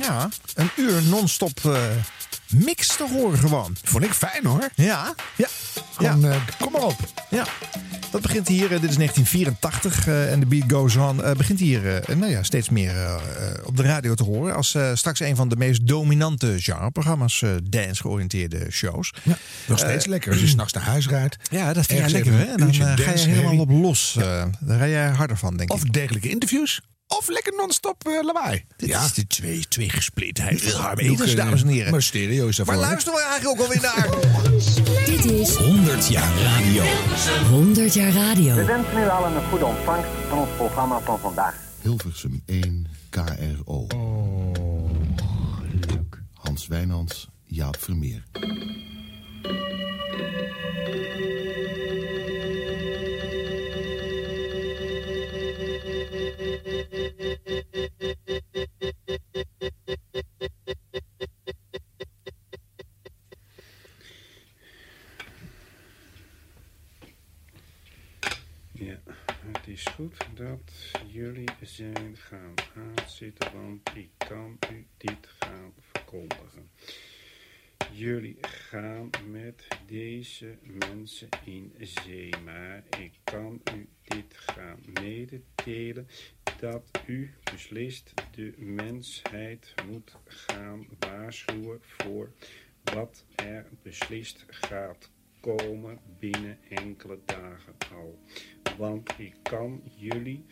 Ja, een uur non-stop eh, mix te horen gewoon. Vond ik fijn hoor. Ja, ja. Gewoon, ja. eh, kom maar op. Ja, dat begint hier, eh, dit is 1984 eh, en de beat goes on. begint hier nou ja, steeds meer op de radio te horen. Als straks een van de meest dominante genreprogramma's, dance-georiënteerde shows. Nog steeds lekker als je s'nachts naar huis rijdt. Ja, dat vind jij Ergens lekker hè? Dan ga je helemaal op los. eh, daar rij jij harder van, denk ik. Of degelijke interviews. Of lekker non-stop eh, lawaai. Dit is de twee, twee gesplitheid van Harm Edens, dames en heren. Maar stereo is daarvoor. Hè? luisteren we eigenlijk ook alweer naar? Dit is 100 jaar radio. 100 jaar radio. We wensen u allen een goede ontvangst van ons programma van vandaag. Hilversum 1 KRO. Oh, Hans Wijnands, Jaap Vermeer. Ja, het is goed dat jullie zijn gaan aanzitten, want ik kan u dit gaan verkondigen. Jullie gaan met deze mensen in zee, maar ik kan u dit gaan mededelen dat u beslist de mensheid moet gaan waarschuwen voor wat er beslist gaat komen binnen enkele dagen al. want ik kan jullie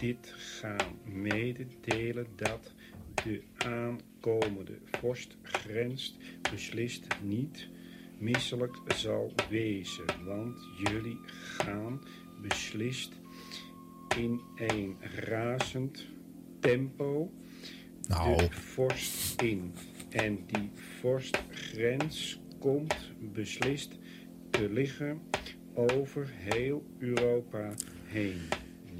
dit gaan mededelen dat de aankomende vorstgrens beslist niet misselijk zal wezen, want jullie gaan beslist in een razend tempo Nou. de vorst in. En die vorstgrens komt beslist te liggen over heel Europa heen.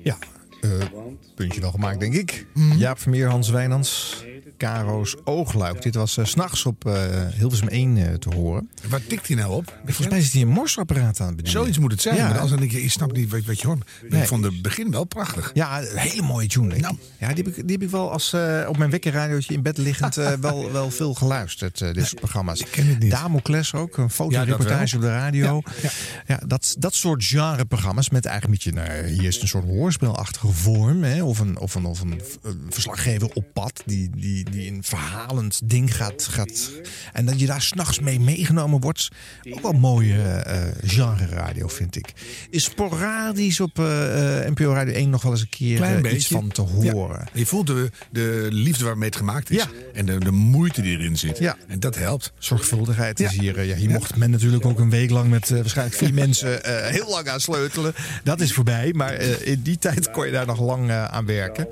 Ja, eh, Want puntje wel gemaakt, denk ik. Jaap Vermeer, Hans Wijnands, Karo's Oogluik. Dit was eh, s s'nachts op eh, Hilversum 1 eh, te horen. Waar tikt hij nou op? Volgens mij zit hij een morsapparaat aan het bedienen. Zoiets moet het zijn. Ja. Maar als dan denk je, je snapt niet wat, wat je hoort. Nee. Ik vond het begin wel prachtig. Ja, een hele mooie tune. denk ik. Ja, die heb ik, die heb ik wel als eh, op mijn wekkerradiootje in bed liggend eh, wel, (laughs) wel veel geluisterd. eh, dit soort programma's. Ik ken het niet. Damocles ook, een fotoreportage op de radio. Ja, Ja, dat, dat soort genreprogramma's met eigenlijk een beetje, nou, hier is het een soort hoorspelachtige vorm. Hè, of een, of een, of een, een verslaggever op pad die, die, die een verhalend ding gaat, gaat. En dat je daar s'nachts mee meegenomen wordt. Ook wel mooie eh, genre radio, vind ik. Is sporadisch op eh, eh, NPO Radio 1 nog wel eens een keer iets van te Ja. horen. Je voelt de, de liefde waarmee het gemaakt is. Ja. En de, de moeite die erin zit. Ja. En dat helpt. Zorgvuldigheid is hier. Ja, hier mocht men natuurlijk ook een week lang met waarschijnlijk vier (laughs) mensen heel lang aan sleutelen. Dat is voorbij, maar in die tijd kon je daar nog lang eh, aan werken.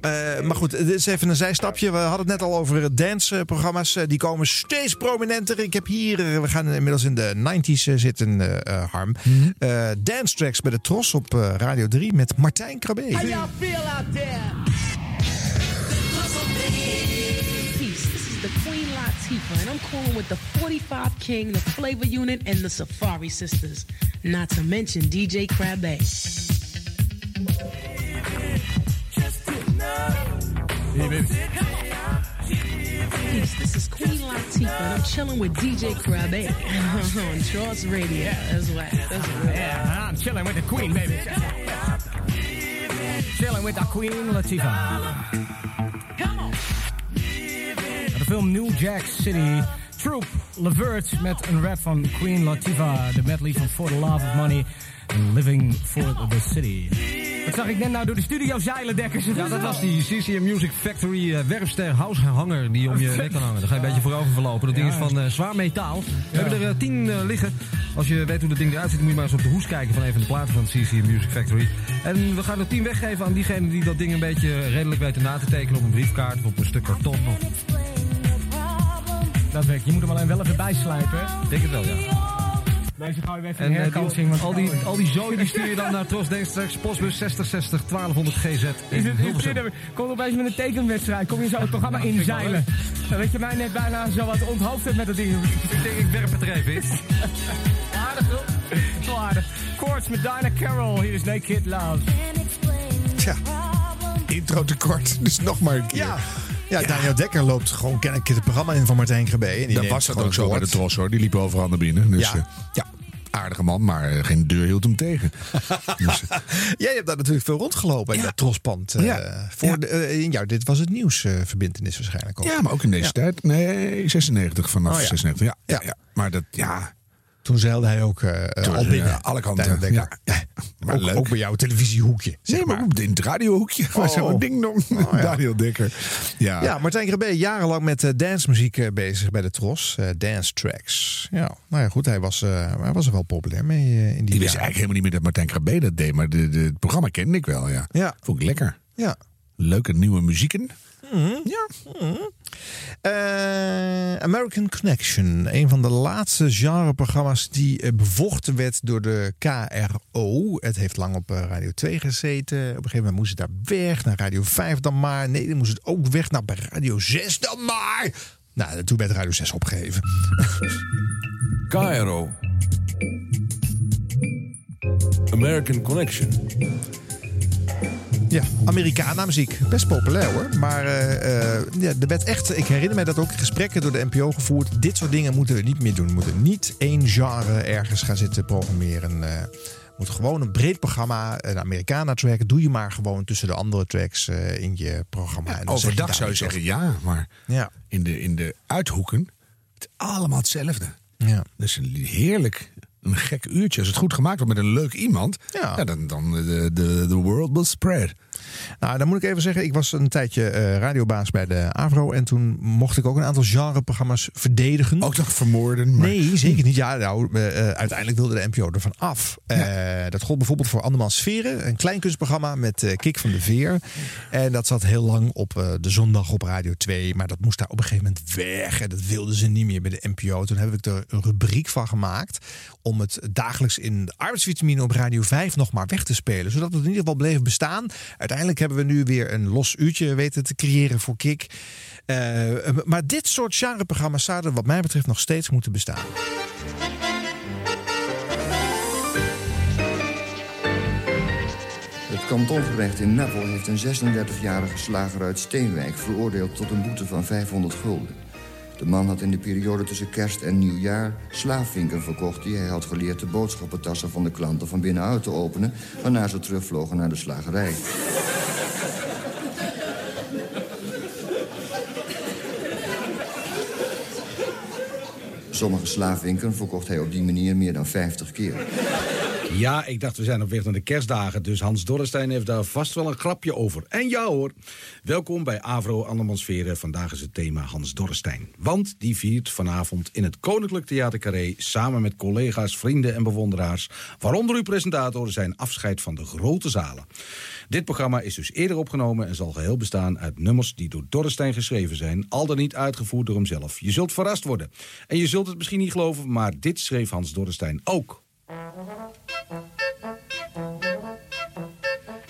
Eh, maar goed, dit is even een zijstapje. We hadden het net al over danceprogramma's. Eh, die komen steeds prominenter. Ik heb hier, we gaan inmiddels in de 90s eh, zitten, eh, eh, Harm. Eh, dance tracks bij de Tros op Radio 3 met Martijn Krabbe. How y'all feel out there? Peace. This is the Queen Latifah, and I'm calling with the 45 King, the Flavor Unit, and the Safari Sisters. Not to mention DJ Crabbe. Peace. This is Queen Latifah, and I'm chilling with DJ Crabbe (laughs) on Trust Radio. That's right. That's right. Yeah, I'm chilling with the Queen, baby. Chilling with the Queen Latifah. De film New Jack City. Troop Levert met een rap van Queen Latifah. De medley van For the Love of Money. En Living for the City. Wat zag ik net nou door de studio zeilen, Dekkers? Ja, dat was die CCM Music Factory eh, werpster househanger die om je nek kan hangen. Daar ga je een beetje voorover verlopen. Dat ding is van eh, zwaar metaal. We hebben er eh, tien eh, liggen. Als je weet hoe dat ding eruit ziet, moet je maar eens op de hoes kijken van een van de platen van CCM Music Factory. En we gaan er tien weggeven aan diegenen die dat ding een beetje redelijk weten na te tekenen op een briefkaart of op een stuk karton. Of... Dat werkt. Je moet hem alleen wel even bijslijpen. denk het wel, ja. Deze gaan we weer even En eh, herkansing. want- al, die, al die zooi die stuur je dan naar Tros Denkstraks, postbus 6060 1200 GZ Is in het, is Hilversum. dit, komt opeens met een tekenwedstrijd. Kom je zo het programma Nou, wel inzeilen. Dan weet je mij net bijna zo wat onthoofd hebt met dat ding. Ik denk, ik werp het er even in. (laughs) aardig toch? Aardig. Chords met Dinah Carroll. Hier is Naked Love. Tja. Intro tekort. Dus nog maar een keer. Ja. Ja, Daniel Dekker loopt gewoon kennelijk het programma in van Martijn die Dat was dat ook zo bij de tros hoor. Die liepen overal naar binnen. Dus Ja. ja, ja aardige man, maar eh, geen deur hield hem tegen. (laughs) dus, (laughs) Jij hebt daar natuurlijk veel rondgelopen in dat trospand. eh, Ja. Voor de, eh, in jou, dit was het nieuwsverbindenis waarschijnlijk ook. ja, maar ook in deze tijd. Nee, 96 vanaf Oh ja. 96. Ja, ja. ja. Maar dat, ja. Toen zeilde hij ook Toen, al binnen. alle kanten. Ja. Maar ook, leuk. ook bij jouw televisiehoekje. Zeg Nee, maar ook in het radiohoekje. (laughs) Oh. Zo'n ding dong. ja. Daniel Dekker. Ja. Ja, Martijn Krabbe jarenlang met eh, dancemuziek bezig bij de Tros. dance tracks. Ja, nou ja, goed. Hij was, hij was er wel populair mee in die Die wist eigenlijk helemaal niet meer dat Martijn Krabbe dat deed. Maar de, de, het programma kende ik wel, ja. Ja. Vond ik lekker. Ja. Leuke nieuwe muzieken. Ja. Eh, American Connection. Een van de laatste genreprogramma's die eh, bevochten werd door de KRO. Het heeft lang op eh, Radio 2 gezeten. Op een gegeven moment moest het daar weg. Naar Radio 5 dan maar. Nee, dan moest het ook weg. naar bij Radio 6 dan maar. Nou, toen werd Radio 6 opgegeven. (laughs) KRO. American Connection. Ja, Americana muziek. Best populair hoor. Maar eh, eh, ja, er werd echt, ik herinner mij dat ook gesprekken door de NPO gevoerd. Dit soort dingen moeten we niet meer doen. We moeten niet één genre ergens gaan zitten programmeren. Eh we moeten gewoon een breed programma, een Americana track, doe je maar gewoon tussen de andere tracks eh, in je programma. En Overdag zou je zeggen ja, maar Ja. in, de, in de uithoeken het is allemaal hetzelfde. Ja. Dus een heerlijk een gek uurtje. Als het goed gemaakt wordt met een leuk iemand, ja. dan, dan de, de, the world will spread. Nou, dan moet ik even zeggen, ik was een tijdje eh, radiobaas bij de AVRO. En toen mocht ik ook een aantal genreprogramma's verdedigen. Ook nog vermoorden? Maar... Nee, zeker niet. Ja, nou, eh, eh, uiteindelijk wilde de NPO ervan af. Dat gold bijvoorbeeld voor Andermans Sferen. Een kleinkunstprogramma met Kik van de Veer. En dat zat heel lang op de zondag op Radio 2. Maar dat moest daar op een gegeven moment weg. En dat wilden ze niet meer bij de NPO. Toen heb ik er een rubriek van gemaakt. Om het dagelijks in de arbeidsvitamine op Radio 5 nog maar weg te spelen. Zodat het in ieder geval bleef bestaan. Uiteindelijk hebben we nu weer een los uurtje weten te creëren voor Kik. Eh, maar dit soort genreprogramma's zouden wat mij betreft nog steeds moeten bestaan. Het kantongerecht in Meppel heeft een 36-jarige slager uit Steenwijk veroordeeld tot een boete van 500 gulden. De man had in de periode tussen kerst en nieuwjaar slaafvinken verkocht... die hij had geleerd de boodschappentassen van de klanten van binnenuit te openen... waarna ze terugvlogen naar de slagerij. Sommige slaafwinken verkocht hij op die manier meer dan 50 keer. Ja, ik dacht we zijn op weg naar de kerstdagen, dus Hans Dorrestein heeft daar vast wel een grapje over. En ja hoor, welkom bij Avro Andermansferen. Vandaag is het thema Hans Dorrestein. Want die viert vanavond in het Koninklijk Theater Carré... samen met collega's, vrienden en bewonderaars... waaronder uw presentator zijn afscheid van de grote zalen. Dit programma is dus eerder opgenomen en zal geheel bestaan uit nummers... die door Dorrestein geschreven zijn, al dan niet uitgevoerd door hemzelf. Je zult verrast worden. En je zult het misschien niet geloven, maar dit schreef Hans Dorrestein ook.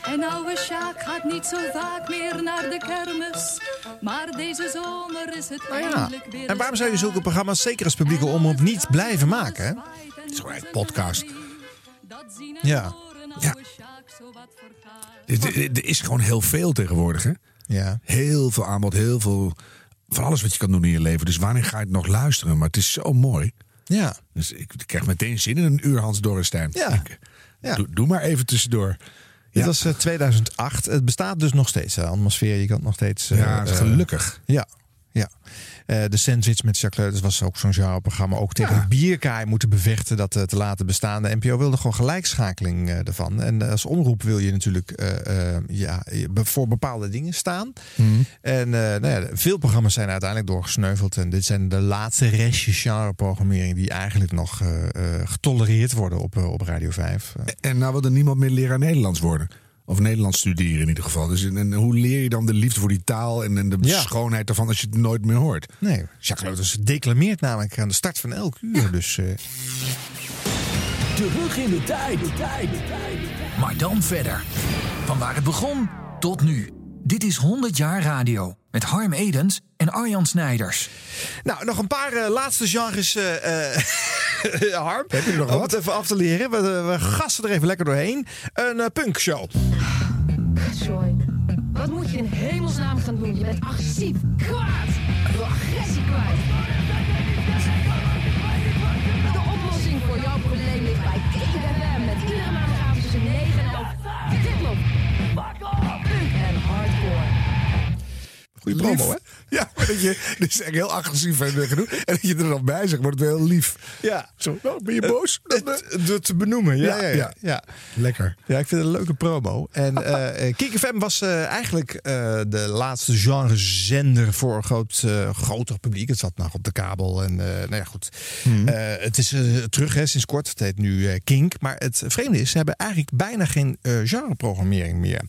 En oude Sjaak gaat niet zo vaak meer naar de kermis. Maar deze zomer is het Ja. eindelijk weer En waarom zou je zulke programma's, zeker als publieke omroep, niet blijven maken? Hè? Het is gewoon een podcast. Ja. Ja. Er is gewoon heel veel tegenwoordig, hè? Ja. Heel veel aanbod, heel veel... Van alles wat je kan doen in je leven. Dus wanneer ga je het nog luisteren? Maar het is zo mooi. Ja. Dus ik krijg meteen zin in een uur Hans Dorrestein. Ja. ja. Doe, doe maar even tussendoor. Dit was eh, 2008. Het bestaat dus nog steeds. De atmosfeer, je kan het nog steeds... eh, Ja, eh, gelukkig. ja, ja. Eh, de Sandwich met Jacques Leuters was ook zo'n genreprogramma. Ook tegen een bierkaai moeten bevechten dat eh, te laten bestaan. De NPO wilde gewoon gelijkschakeling eh, ervan. En als omroep wil je natuurlijk ja, voor bepaalde dingen staan. En eh, nou ja, veel programma's zijn uiteindelijk doorgesneuveld. En dit zijn de laatste restjes genreprogrammering die eigenlijk nog getolereerd worden op, op Radio 5. Eh, En nou wil er niemand meer leraar Nederlands worden. Of Nederlands studeren in ieder geval. Dus en, en hoe leer je dan de liefde voor die taal en, en de Ja. schoonheid ervan als je het nooit meer hoort? Nee, Jacques Leuters declameert namelijk aan de start van elk uur. Dus, eh, Terug in de tijd. Maar dan verder. Van waar het begon tot nu. Dit is 100 jaar radio. Met Harm Edens en Arjan Snijders. Nou, nog een paar eh, laatste genres, eh, eh, (laughs) (laughs) Harm. Heb je nog Om wat? het even af te leren. We, we gassen er even lekker doorheen. Een eh, punkshow. Joy, wat moet je in hemelsnaam gaan doen? Je bent agressief, kwaad. Wil agressie kwijt. De oplossing voor jouw probleem ligt bij KFM Goeie promo, hè? Ja, maar dat je, (laughs) dit is echt heel agressief en eh, gedoe. En dat je er dan bij zegt, wordt het heel lief. Ja. Zo, oh, ben je boos? Door te benoemen, ja, Ja, ja, ja, ja. ja. Lekker. Ja, ik vind het een leuke promo. En eh eh, Kik FM was eh, eigenlijk eh, de laatste genrezender voor een groot, eh, groter publiek. Het zat nog op de kabel. En eh, nou ja, goed. Eh, het is eh, terug hè, sinds kort. Het heet nu eh, Kink. Maar het vreemde is, ze hebben eigenlijk bijna geen eh, genreprogrammering meer.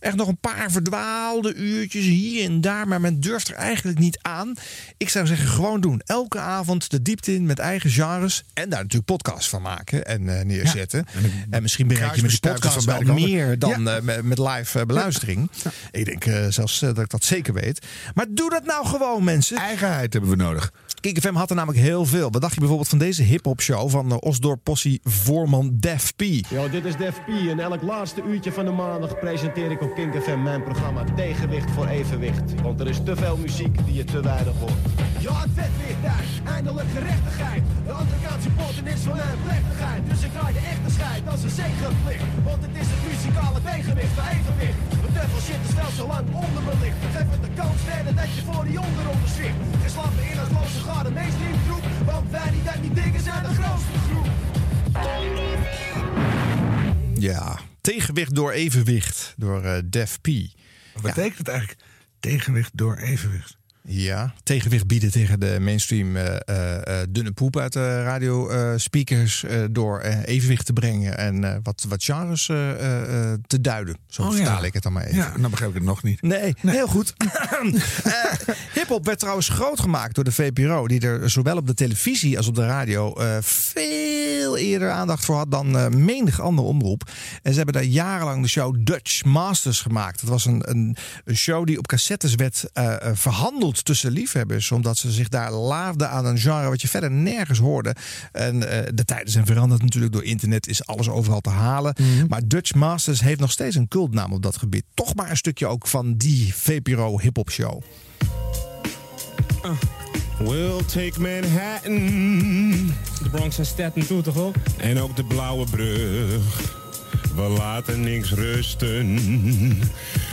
Echt nog een paar verdwaalde uurtjes hier en daar. Maar men durft er eigenlijk niet aan. Ik zou zeggen, gewoon doen. Elke avond de diepte in met eigen genres. En daar natuurlijk podcasts van maken en eh, neerzetten. en, misschien bereik je met die podcast van wel meer dan Ja. eh, met, met live eh, beluistering. Ik denk eh, zelfs dat ik dat zeker weet. Maar doe dat nou gewoon, mensen. Eigenheid hebben we nodig. Kik FM had er namelijk heel veel. Wat dacht je bijvoorbeeld van deze hip-hop show van eh, Osdorp Possie voorman Def P? Yo, dit is Def P en elk laatste uurtje van de maandag presenteer ik op Kink FM mijn programma Tegenwicht voor Evenwicht. Want er is te veel muziek die je te weinig hoort. Ja, het vet weer thuis, eindelijk gerechtigheid. De Amerikaanse potten is van mijn plechtigheid. Dus ik draai de echte scheid als een zegenplicht. Want het is het muzikale tegenwicht voor evenwicht. De duivel shit is wel zo lang onder me ligt. Geef het de kans verder dat je voor die onderonder zwicht. Geen slappe inhoudsloze gade mainstream groep. Want wij die dat niet dingen zijn de grootste groep. Ja, tegenwicht door evenwicht door eh, Def P. Wat betekent het eigenlijk? Tegenwicht door evenwicht. Ja, tegenwicht bieden tegen de mainstream eh, eh, eh, dunne poep uit de radiospeakers door eh, evenwicht te brengen en wat, wat genres te duiden. Zo Oh, vertaal ja. ik het dan maar even. Ja, dan begrijp ik het nog niet. Nee, heel goed. (clears throat) Hip-hop werd trouwens groot gemaakt door de VPRO, die er zowel op de televisie als op de radio veel eerder aandacht voor had dan menig andere omroep. En ze hebben daar jarenlang de show Dutch Masters gemaakt. Dat was een, een, een show die op cassettes werd eh, tussen liefhebbers, omdat ze zich daar laafden aan een genre wat je verder nergens hoorde. En eh, de tijden zijn veranderd natuurlijk door internet, is alles overal te halen. Maar Dutch Masters heeft nog steeds een cultnaam op dat gebied. Toch maar een stukje ook van die VPRO hip-hop show. We'll take Manhattan. De Bronx en Staten toe toch ook? En ook de blauwe brug. We laten niks rusten.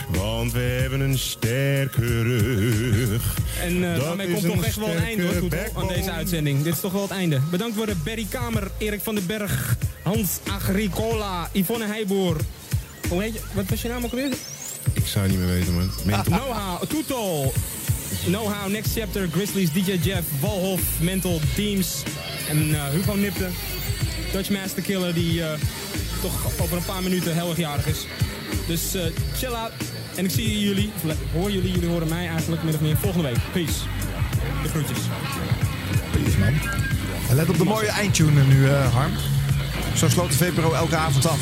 Want we hebben een sterke rug. En Dat daarmee komt toch echt wel een einde hoor, Toetel, aan deze uitzending. Dit is toch wel het einde. Bedankt worden Berry Kamer, Erik van den Berg, Hans Agricola, Yvonne Heijboer. Hoe heet je? Wat was je naam ook weer? Ik zou niet meer weten, man. Mental. Know-how, Toetal. Know-how, Next Chapter, Grizzlies, DJ Jeff, Walhof, Mental, Teams en eh, Hugo Nipte. Dutch Master Killer die eh, toch over een paar minuten heel erg jarig is. Dus eh, chill out. En ik zie jullie, of hoor jullie, jullie horen mij eigenlijk min of meer volgende week. Peace. De groetjes. Peace, man. En let op de mooie eindtune nu, eh, Harm. Zo sloot de VPRO elke avond af.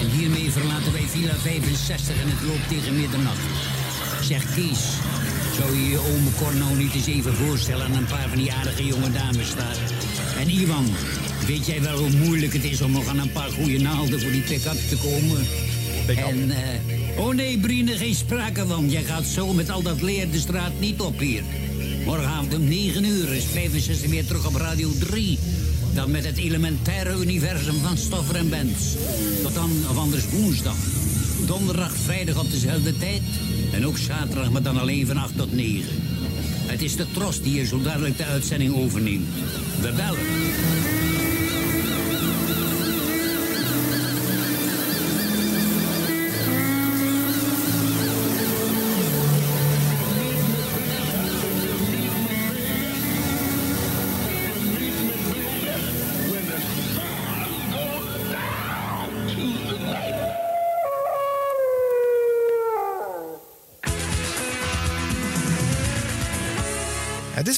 En hiermee verlaten wij Villa 65 en het loopt tegen middernacht. Zeg Kees, zou je je ome Corno niet eens even voorstellen aan een paar van die aardige jonge dames daar? En Iwan, weet jij wel hoe moeilijk het is om nog aan een paar goede naalden voor die pick-up te komen? En, eh, oh nee, Brine, geen sprake van. Jij gaat zo met al dat leer de straat niet op hier. Morgenavond om 9 uur is 65 weer terug op Radio 3. Dan met het elementaire universum van Stoffer en Benz. Tot dan, of anders woensdag. Donderdag, vrijdag op dezelfde tijd. En ook zaterdag, maar dan alleen van 8 tot 9. Het is de Tros die je zo dadelijk de uitzending overneemt. We bellen.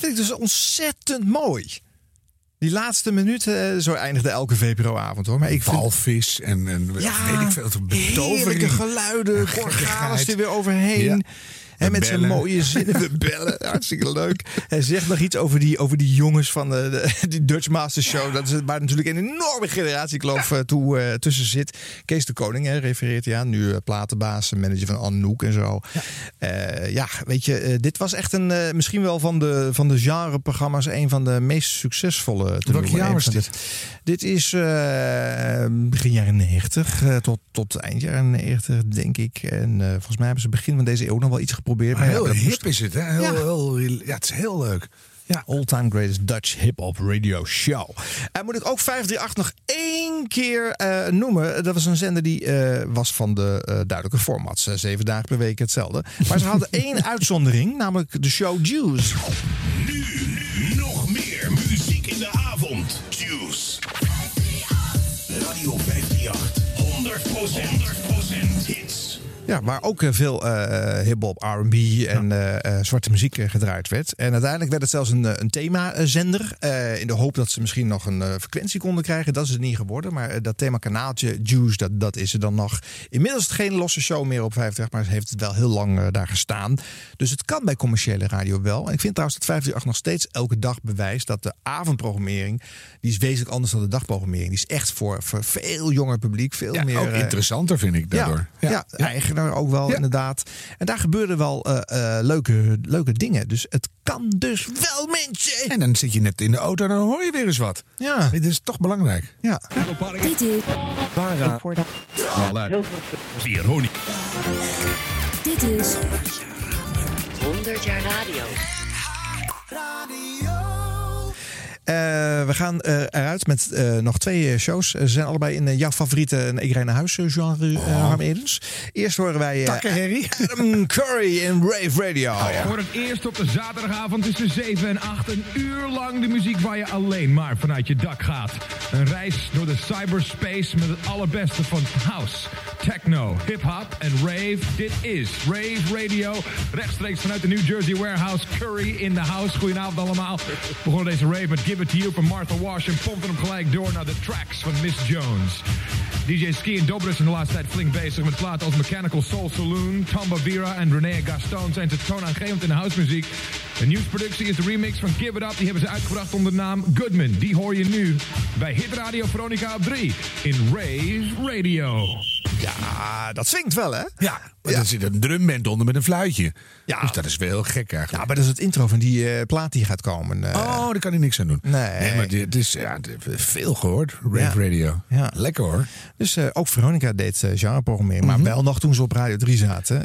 Ik dus ontzettend mooi. Die laatste minuten, eh, zo eindigde elke VPRO-avond hoor. Maar ik vind... Walvis en, en Ja, weet ik veel. Betovering. heerlijke geluiden, organes er weer overheen. Ja. En met zijn mooie zinnen, (laughs) we bellen. Hartstikke leuk. Hij zegt nog iets over die, over die jongens van de, de- (laughs) die Dutch Master Show. Dat is, waar natuurlijk een enorme generatiekloof eh, toe, eh, tussen zit. Kees de Koning hè, refereert hij aan. Nu eh, platenbaas, manager van Anouk en zo. Ja, ja weet je, dit was echt een, misschien wel van de, van de genreprogramma's... een van de meest succesvolle. Welk jaar was dit? Dit is begin jaren 90 eh, tot, tot eind jaren 90, denk ik. En volgens mij hebben ze begin van deze eeuw nog wel iets geprobeerd. Maar Maar heel ja, hip is het, hè? Heel, Ja. heel, ja, het is heel leuk. Ja. All Time Greatest Dutch Hip Hop Radio Show. En moet ik ook 538 nog één keer eh, noemen. Dat was een zender die eh, was van de eh, duidelijke formats. Zeven dagen per week hetzelfde. Maar ze hadden (laughs) één uitzondering, namelijk de show Juice. Nu Ja, waar ook eh, veel eh hip-hop, RB en eh, zwarte muziek gedraaid werd. En uiteindelijk werd het zelfs een, een themazender. eh in de hoop dat ze misschien nog een frequentie konden krijgen. Dat is het niet geworden. Maar dat themakanaaltje Juice, dat, dat is er dan nog. Inmiddels is het geen losse show meer op 50, maar ze heeft het wel heel lang daar gestaan. Dus het kan bij commerciële radio wel. En ik vind trouwens dat 538 nog steeds elke dag bewijst dat de avondprogrammering, die is wezenlijk anders dan de dagprogrammering. Die is echt voor, voor veel jonger publiek, veel Ja, meer... ook interessanter vind ik daardoor. Ja, ja, ook wel, inderdaad. En daar gebeurden wel eh, eh, leuke, leuke dingen. Dus het kan dus wel, mensen. En dan zit je net in de auto en dan hoor je weer eens wat. Ja. Dit is toch belangrijk. Ja. Dit is... Para. Dit is... 100 jaar radio. We gaan eh, eruit met eh, nog twee eh, shows. Ze zijn allebei in eh, jouw favoriete een Ik Rij naar Huis eh, genre, eh, Harm Edens. Eerst horen wij eh, (laughs) Adam Curry in Rave Radio. Voor het eerst op de zaterdagavond tussen 7 en 8 een uur lang de muziek waar je alleen maar vanuit je dak gaat. Een reis door de cyberspace met het allerbeste van house, techno, hip-hop en rave. Dit is Rave Radio. Rechtstreeks vanuit de New Jersey Warehouse. Curry in the house. Goedenavond allemaal. We begonnen deze rave met Give It To You van Martha Wash en pompten hem gelijk door naar de tracks van Miss Jones. DJ Ski en Dobro is in de laatste tijd flink bezig met platen als Mechanical Soul Saloon, Tamba Vera en René Gaston zijn te toonaangevend in de housemuziek. De nieuwsproductie is de remix van Give It Up. Die hebben ze uitgebracht onder de naam Goodman. Die hoor je nu bij Hit Radio Veronica op 3 in Rave Radio. Ja, dat zingt wel, hè? Ja, maar er zit een drumband onder met een fluitje. Ja. Dus dat is wel heel gek eigenlijk. Ja, maar dat is het intro van die eh, plaat die gaat komen. eh. Oh, daar kan hij niks aan doen. Nee. maar dit is ja, veel gehoord. Rave Ja. Radio. Ja. Lekker hoor. Dus eh, ook Veronica deed uh, genreprogrammering. Maar wel nog toen ze op Radio 3 zaten.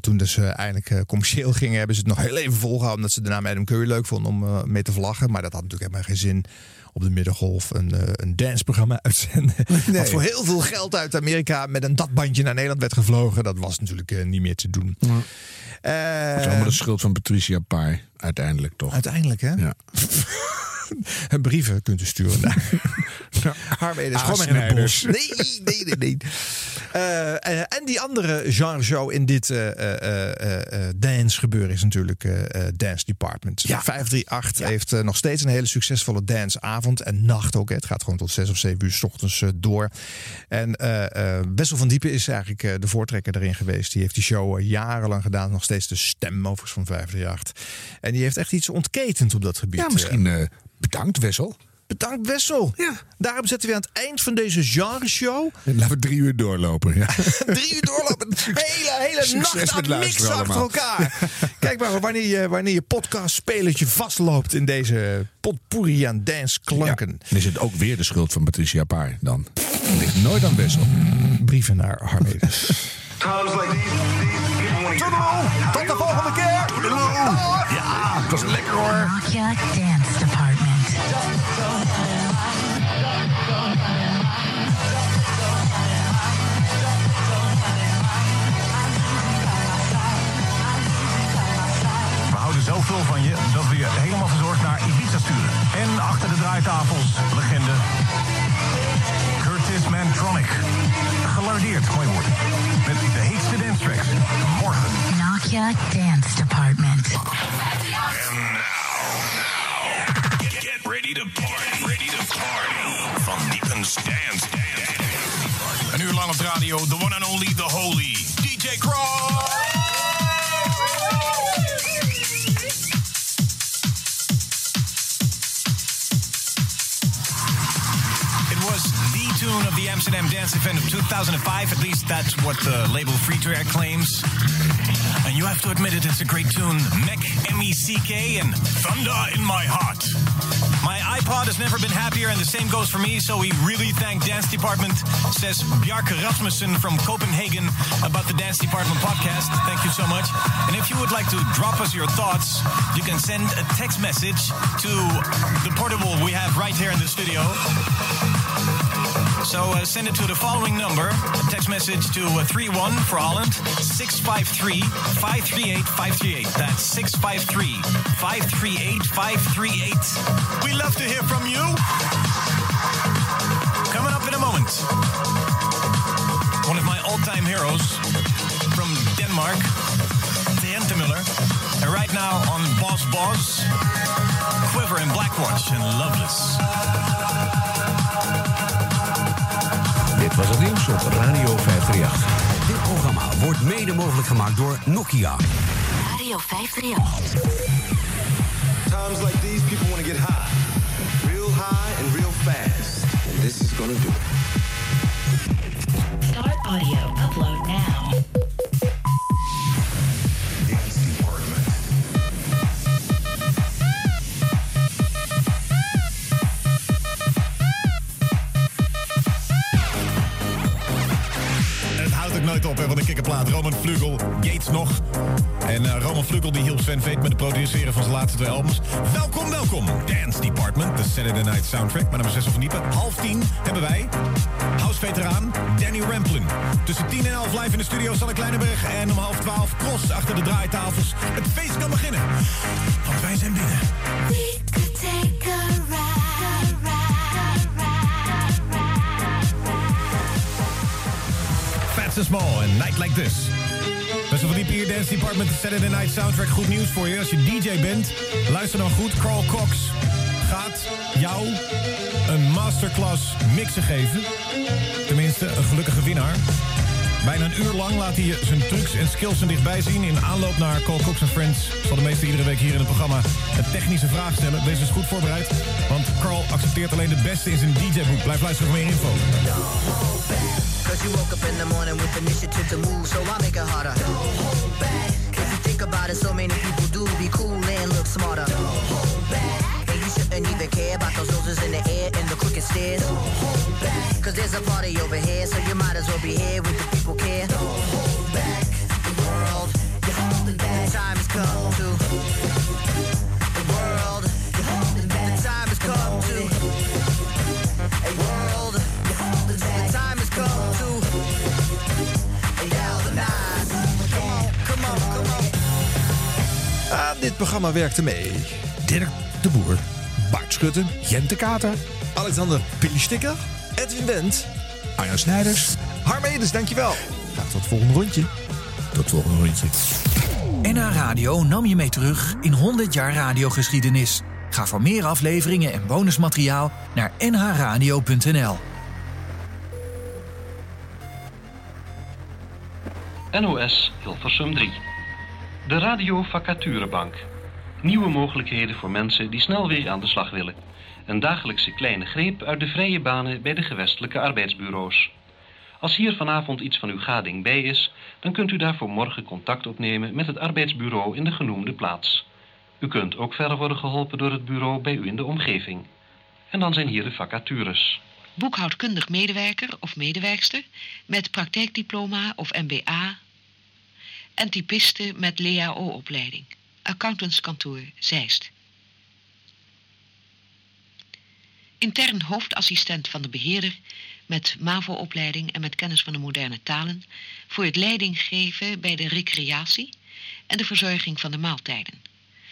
Toen dus eindelijk commercieel gingen, hebben ze het nog heel even volgehouden. Omdat ze de naam Adam Curry leuk vonden om mee te vlaggen. Maar dat had natuurlijk helemaal geen zin op de middengolf een, eh, een danceprogramma (laughs) uitzenden. Wat voor heel veel geld uit Amerika met een datbandje naar Nederland werd gevlogen. Dat was natuurlijk eh, niet meer te doen. Eh, Het is allemaal de schuld van Patricia Pai. Uiteindelijk toch. Uiteindelijk, hè? Ja. (laughs) (laughs) En brieven kunt u sturen (laughs) naar. Het bos. Nee, nee, nee, nee. Eh, eh, en die andere genreshow in dit eh, dance gebeuren is natuurlijk Dance Department. 538 heeft nog steeds een hele succesvolle danceavond en nacht ook. hè. Het gaat gewoon tot 6 of 7 uur s ochtends door. En Wessel van Diepen is eigenlijk de voortrekker erin geweest. Die heeft die show jarenlang gedaan. Nog steeds de stem overigens van 538. En die heeft echt iets ontketend op dat gebied. Ja, misschien bedankt Wessel. Bedankt Wessel. Ja. Daarom zetten we aan het eind van deze genreshow En laten we drie uur doorlopen. Ja. (laughs) drie uur doorlopen. Hele, hele Succes nacht aan mixen achter allemaal. elkaar. Kijk maar wanneer je, wanneer je podcastspelertje vastloopt in deze potpourri aan dansklanken. Dan is het ook weer de schuld van Patricia Pai dan. Het ligt nooit aan Wessel. Brieven naar Harmedes. (laughs) Tot de volgende keer! Ja, het was lekker hoor. Zoveel van je dat we je helemaal verzorgd naar Ibiza sturen. En achter de draaitafels, legende Curtis Mantronic. Gelardeerd, mooi woord. Met de heetste dance tracks. Morgen. Nokia Dance Department. Get ready to party, ready to party. Van Diepens Dance, Dance. Een uur lang op de radio, the one and only, the holy, DJ Cross. Tune of the Amsterdam Dance Event of 2005. At least that's what the label Free Air claims. And you have to admit it, it's a great tune. Mech, M-E-C-K, and Thunder in My Heart. My iPod has never been happier, and the same goes for me, so we really thank Dance Department, says Bjarke Rasmussen from Copenhagen about the Dance Department podcast. Thank you so much. And if you would like to drop us your thoughts, you can send a text message to the portable we have right here in the studio. So uh, send it to the following number. A text message to uh, 31 for Holland, 653 538 538. That's 653 538 538. We love to hear from you. Coming up in a moment. One of my all time heroes from Denmark, Tente Miller. And right now on Boss Boss, Quiver and Blackwatch and Loveless. Dit was het nieuws op Radio 538. Dit programma wordt mede mogelijk gemaakt door Nokia. Radio 538. Times like these, people want to get high. Real high and real fast. And this is gonna do it. Start audio upload now. Nooit op hè, van de kikkerplaat. Roman Vlugel, Gates nog. En eh, Roman Vlugel die hielp Sven Veet met het produceren van zijn laatste twee albums. Welkom, welkom. Dance Department, de Saturday Night Soundtrack. Mijn naam is van Diepen. Half tien hebben wij House-veteraan Danny Ramplin. Tussen 10 en 11 live in de studio Sanne Kleinenberg. En om half 12 cross achter de draaitafels. Het feest kan beginnen. Want wij zijn binnen. Small en Night Like This. Best wel diep hier, Dance Department, de Saturday Night Soundtrack. Goed nieuws voor je. Als je DJ bent, luister dan goed. Carl Cox gaat jou een masterclass mixen geven. Tenminste, een gelukkige winnaar. Bijna een uur lang laat hij zijn trucs en skills er dichtbij zien. In aanloop naar Carl Cox Friends zal de meeste iedere week hier in het programma een technische vraag stellen. Wees dus goed voorbereid, want Carl accepteert alleen de beste in zijn DJ-boek. Blijf luisteren voor meer info. Even care about those roses in the air and the crooked stairs. Don't hold back. Cause there's a party over here, so you might as well be here with the people care. Don't hold back. The world, you're holding back. The time has come to. The world, you're holding back. The time has come to. A world, you're holding back. The time has come to. Come on, come on. Aan dit programma werkte mee Dirk de Boer, Bart Schutten, Jente Kater, Alexander Pilistikker, Edwin Wendt, Arjan Snijders. Harmedes, dankjewel. Graag tot het volgende rondje. Tot het volgende rondje. NH Radio nam je mee terug in 100 jaar radiogeschiedenis. Ga voor meer afleveringen en bonusmateriaal naar nhradio.nl. NOS Hilversum 3. De Radio Vacaturebank. Nieuwe mogelijkheden voor mensen die snel weer aan de slag willen. Een dagelijkse kleine greep uit de vrije banen bij de gewestelijke arbeidsbureaus. Als hier vanavond iets van uw gading bij is, dan kunt u daarvoor morgen contact opnemen met het arbeidsbureau in de genoemde plaats. U kunt ook verder worden geholpen door het bureau bij u in de omgeving. En dan zijn hier de vacatures. boekhoudkundig medewerker of medewerkster met praktijkdiploma of MBA en typiste met LEAO-opleiding. Accountantskantoor Zeist. Intern hoofdassistent van de beheerder met MAVO-opleiding en met kennis van de moderne talen voor het leidinggeven bij de recreatie en de verzorging van de maaltijden.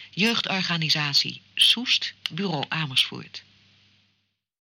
Jeugdorganisatie Soest, bureau Amersfoort.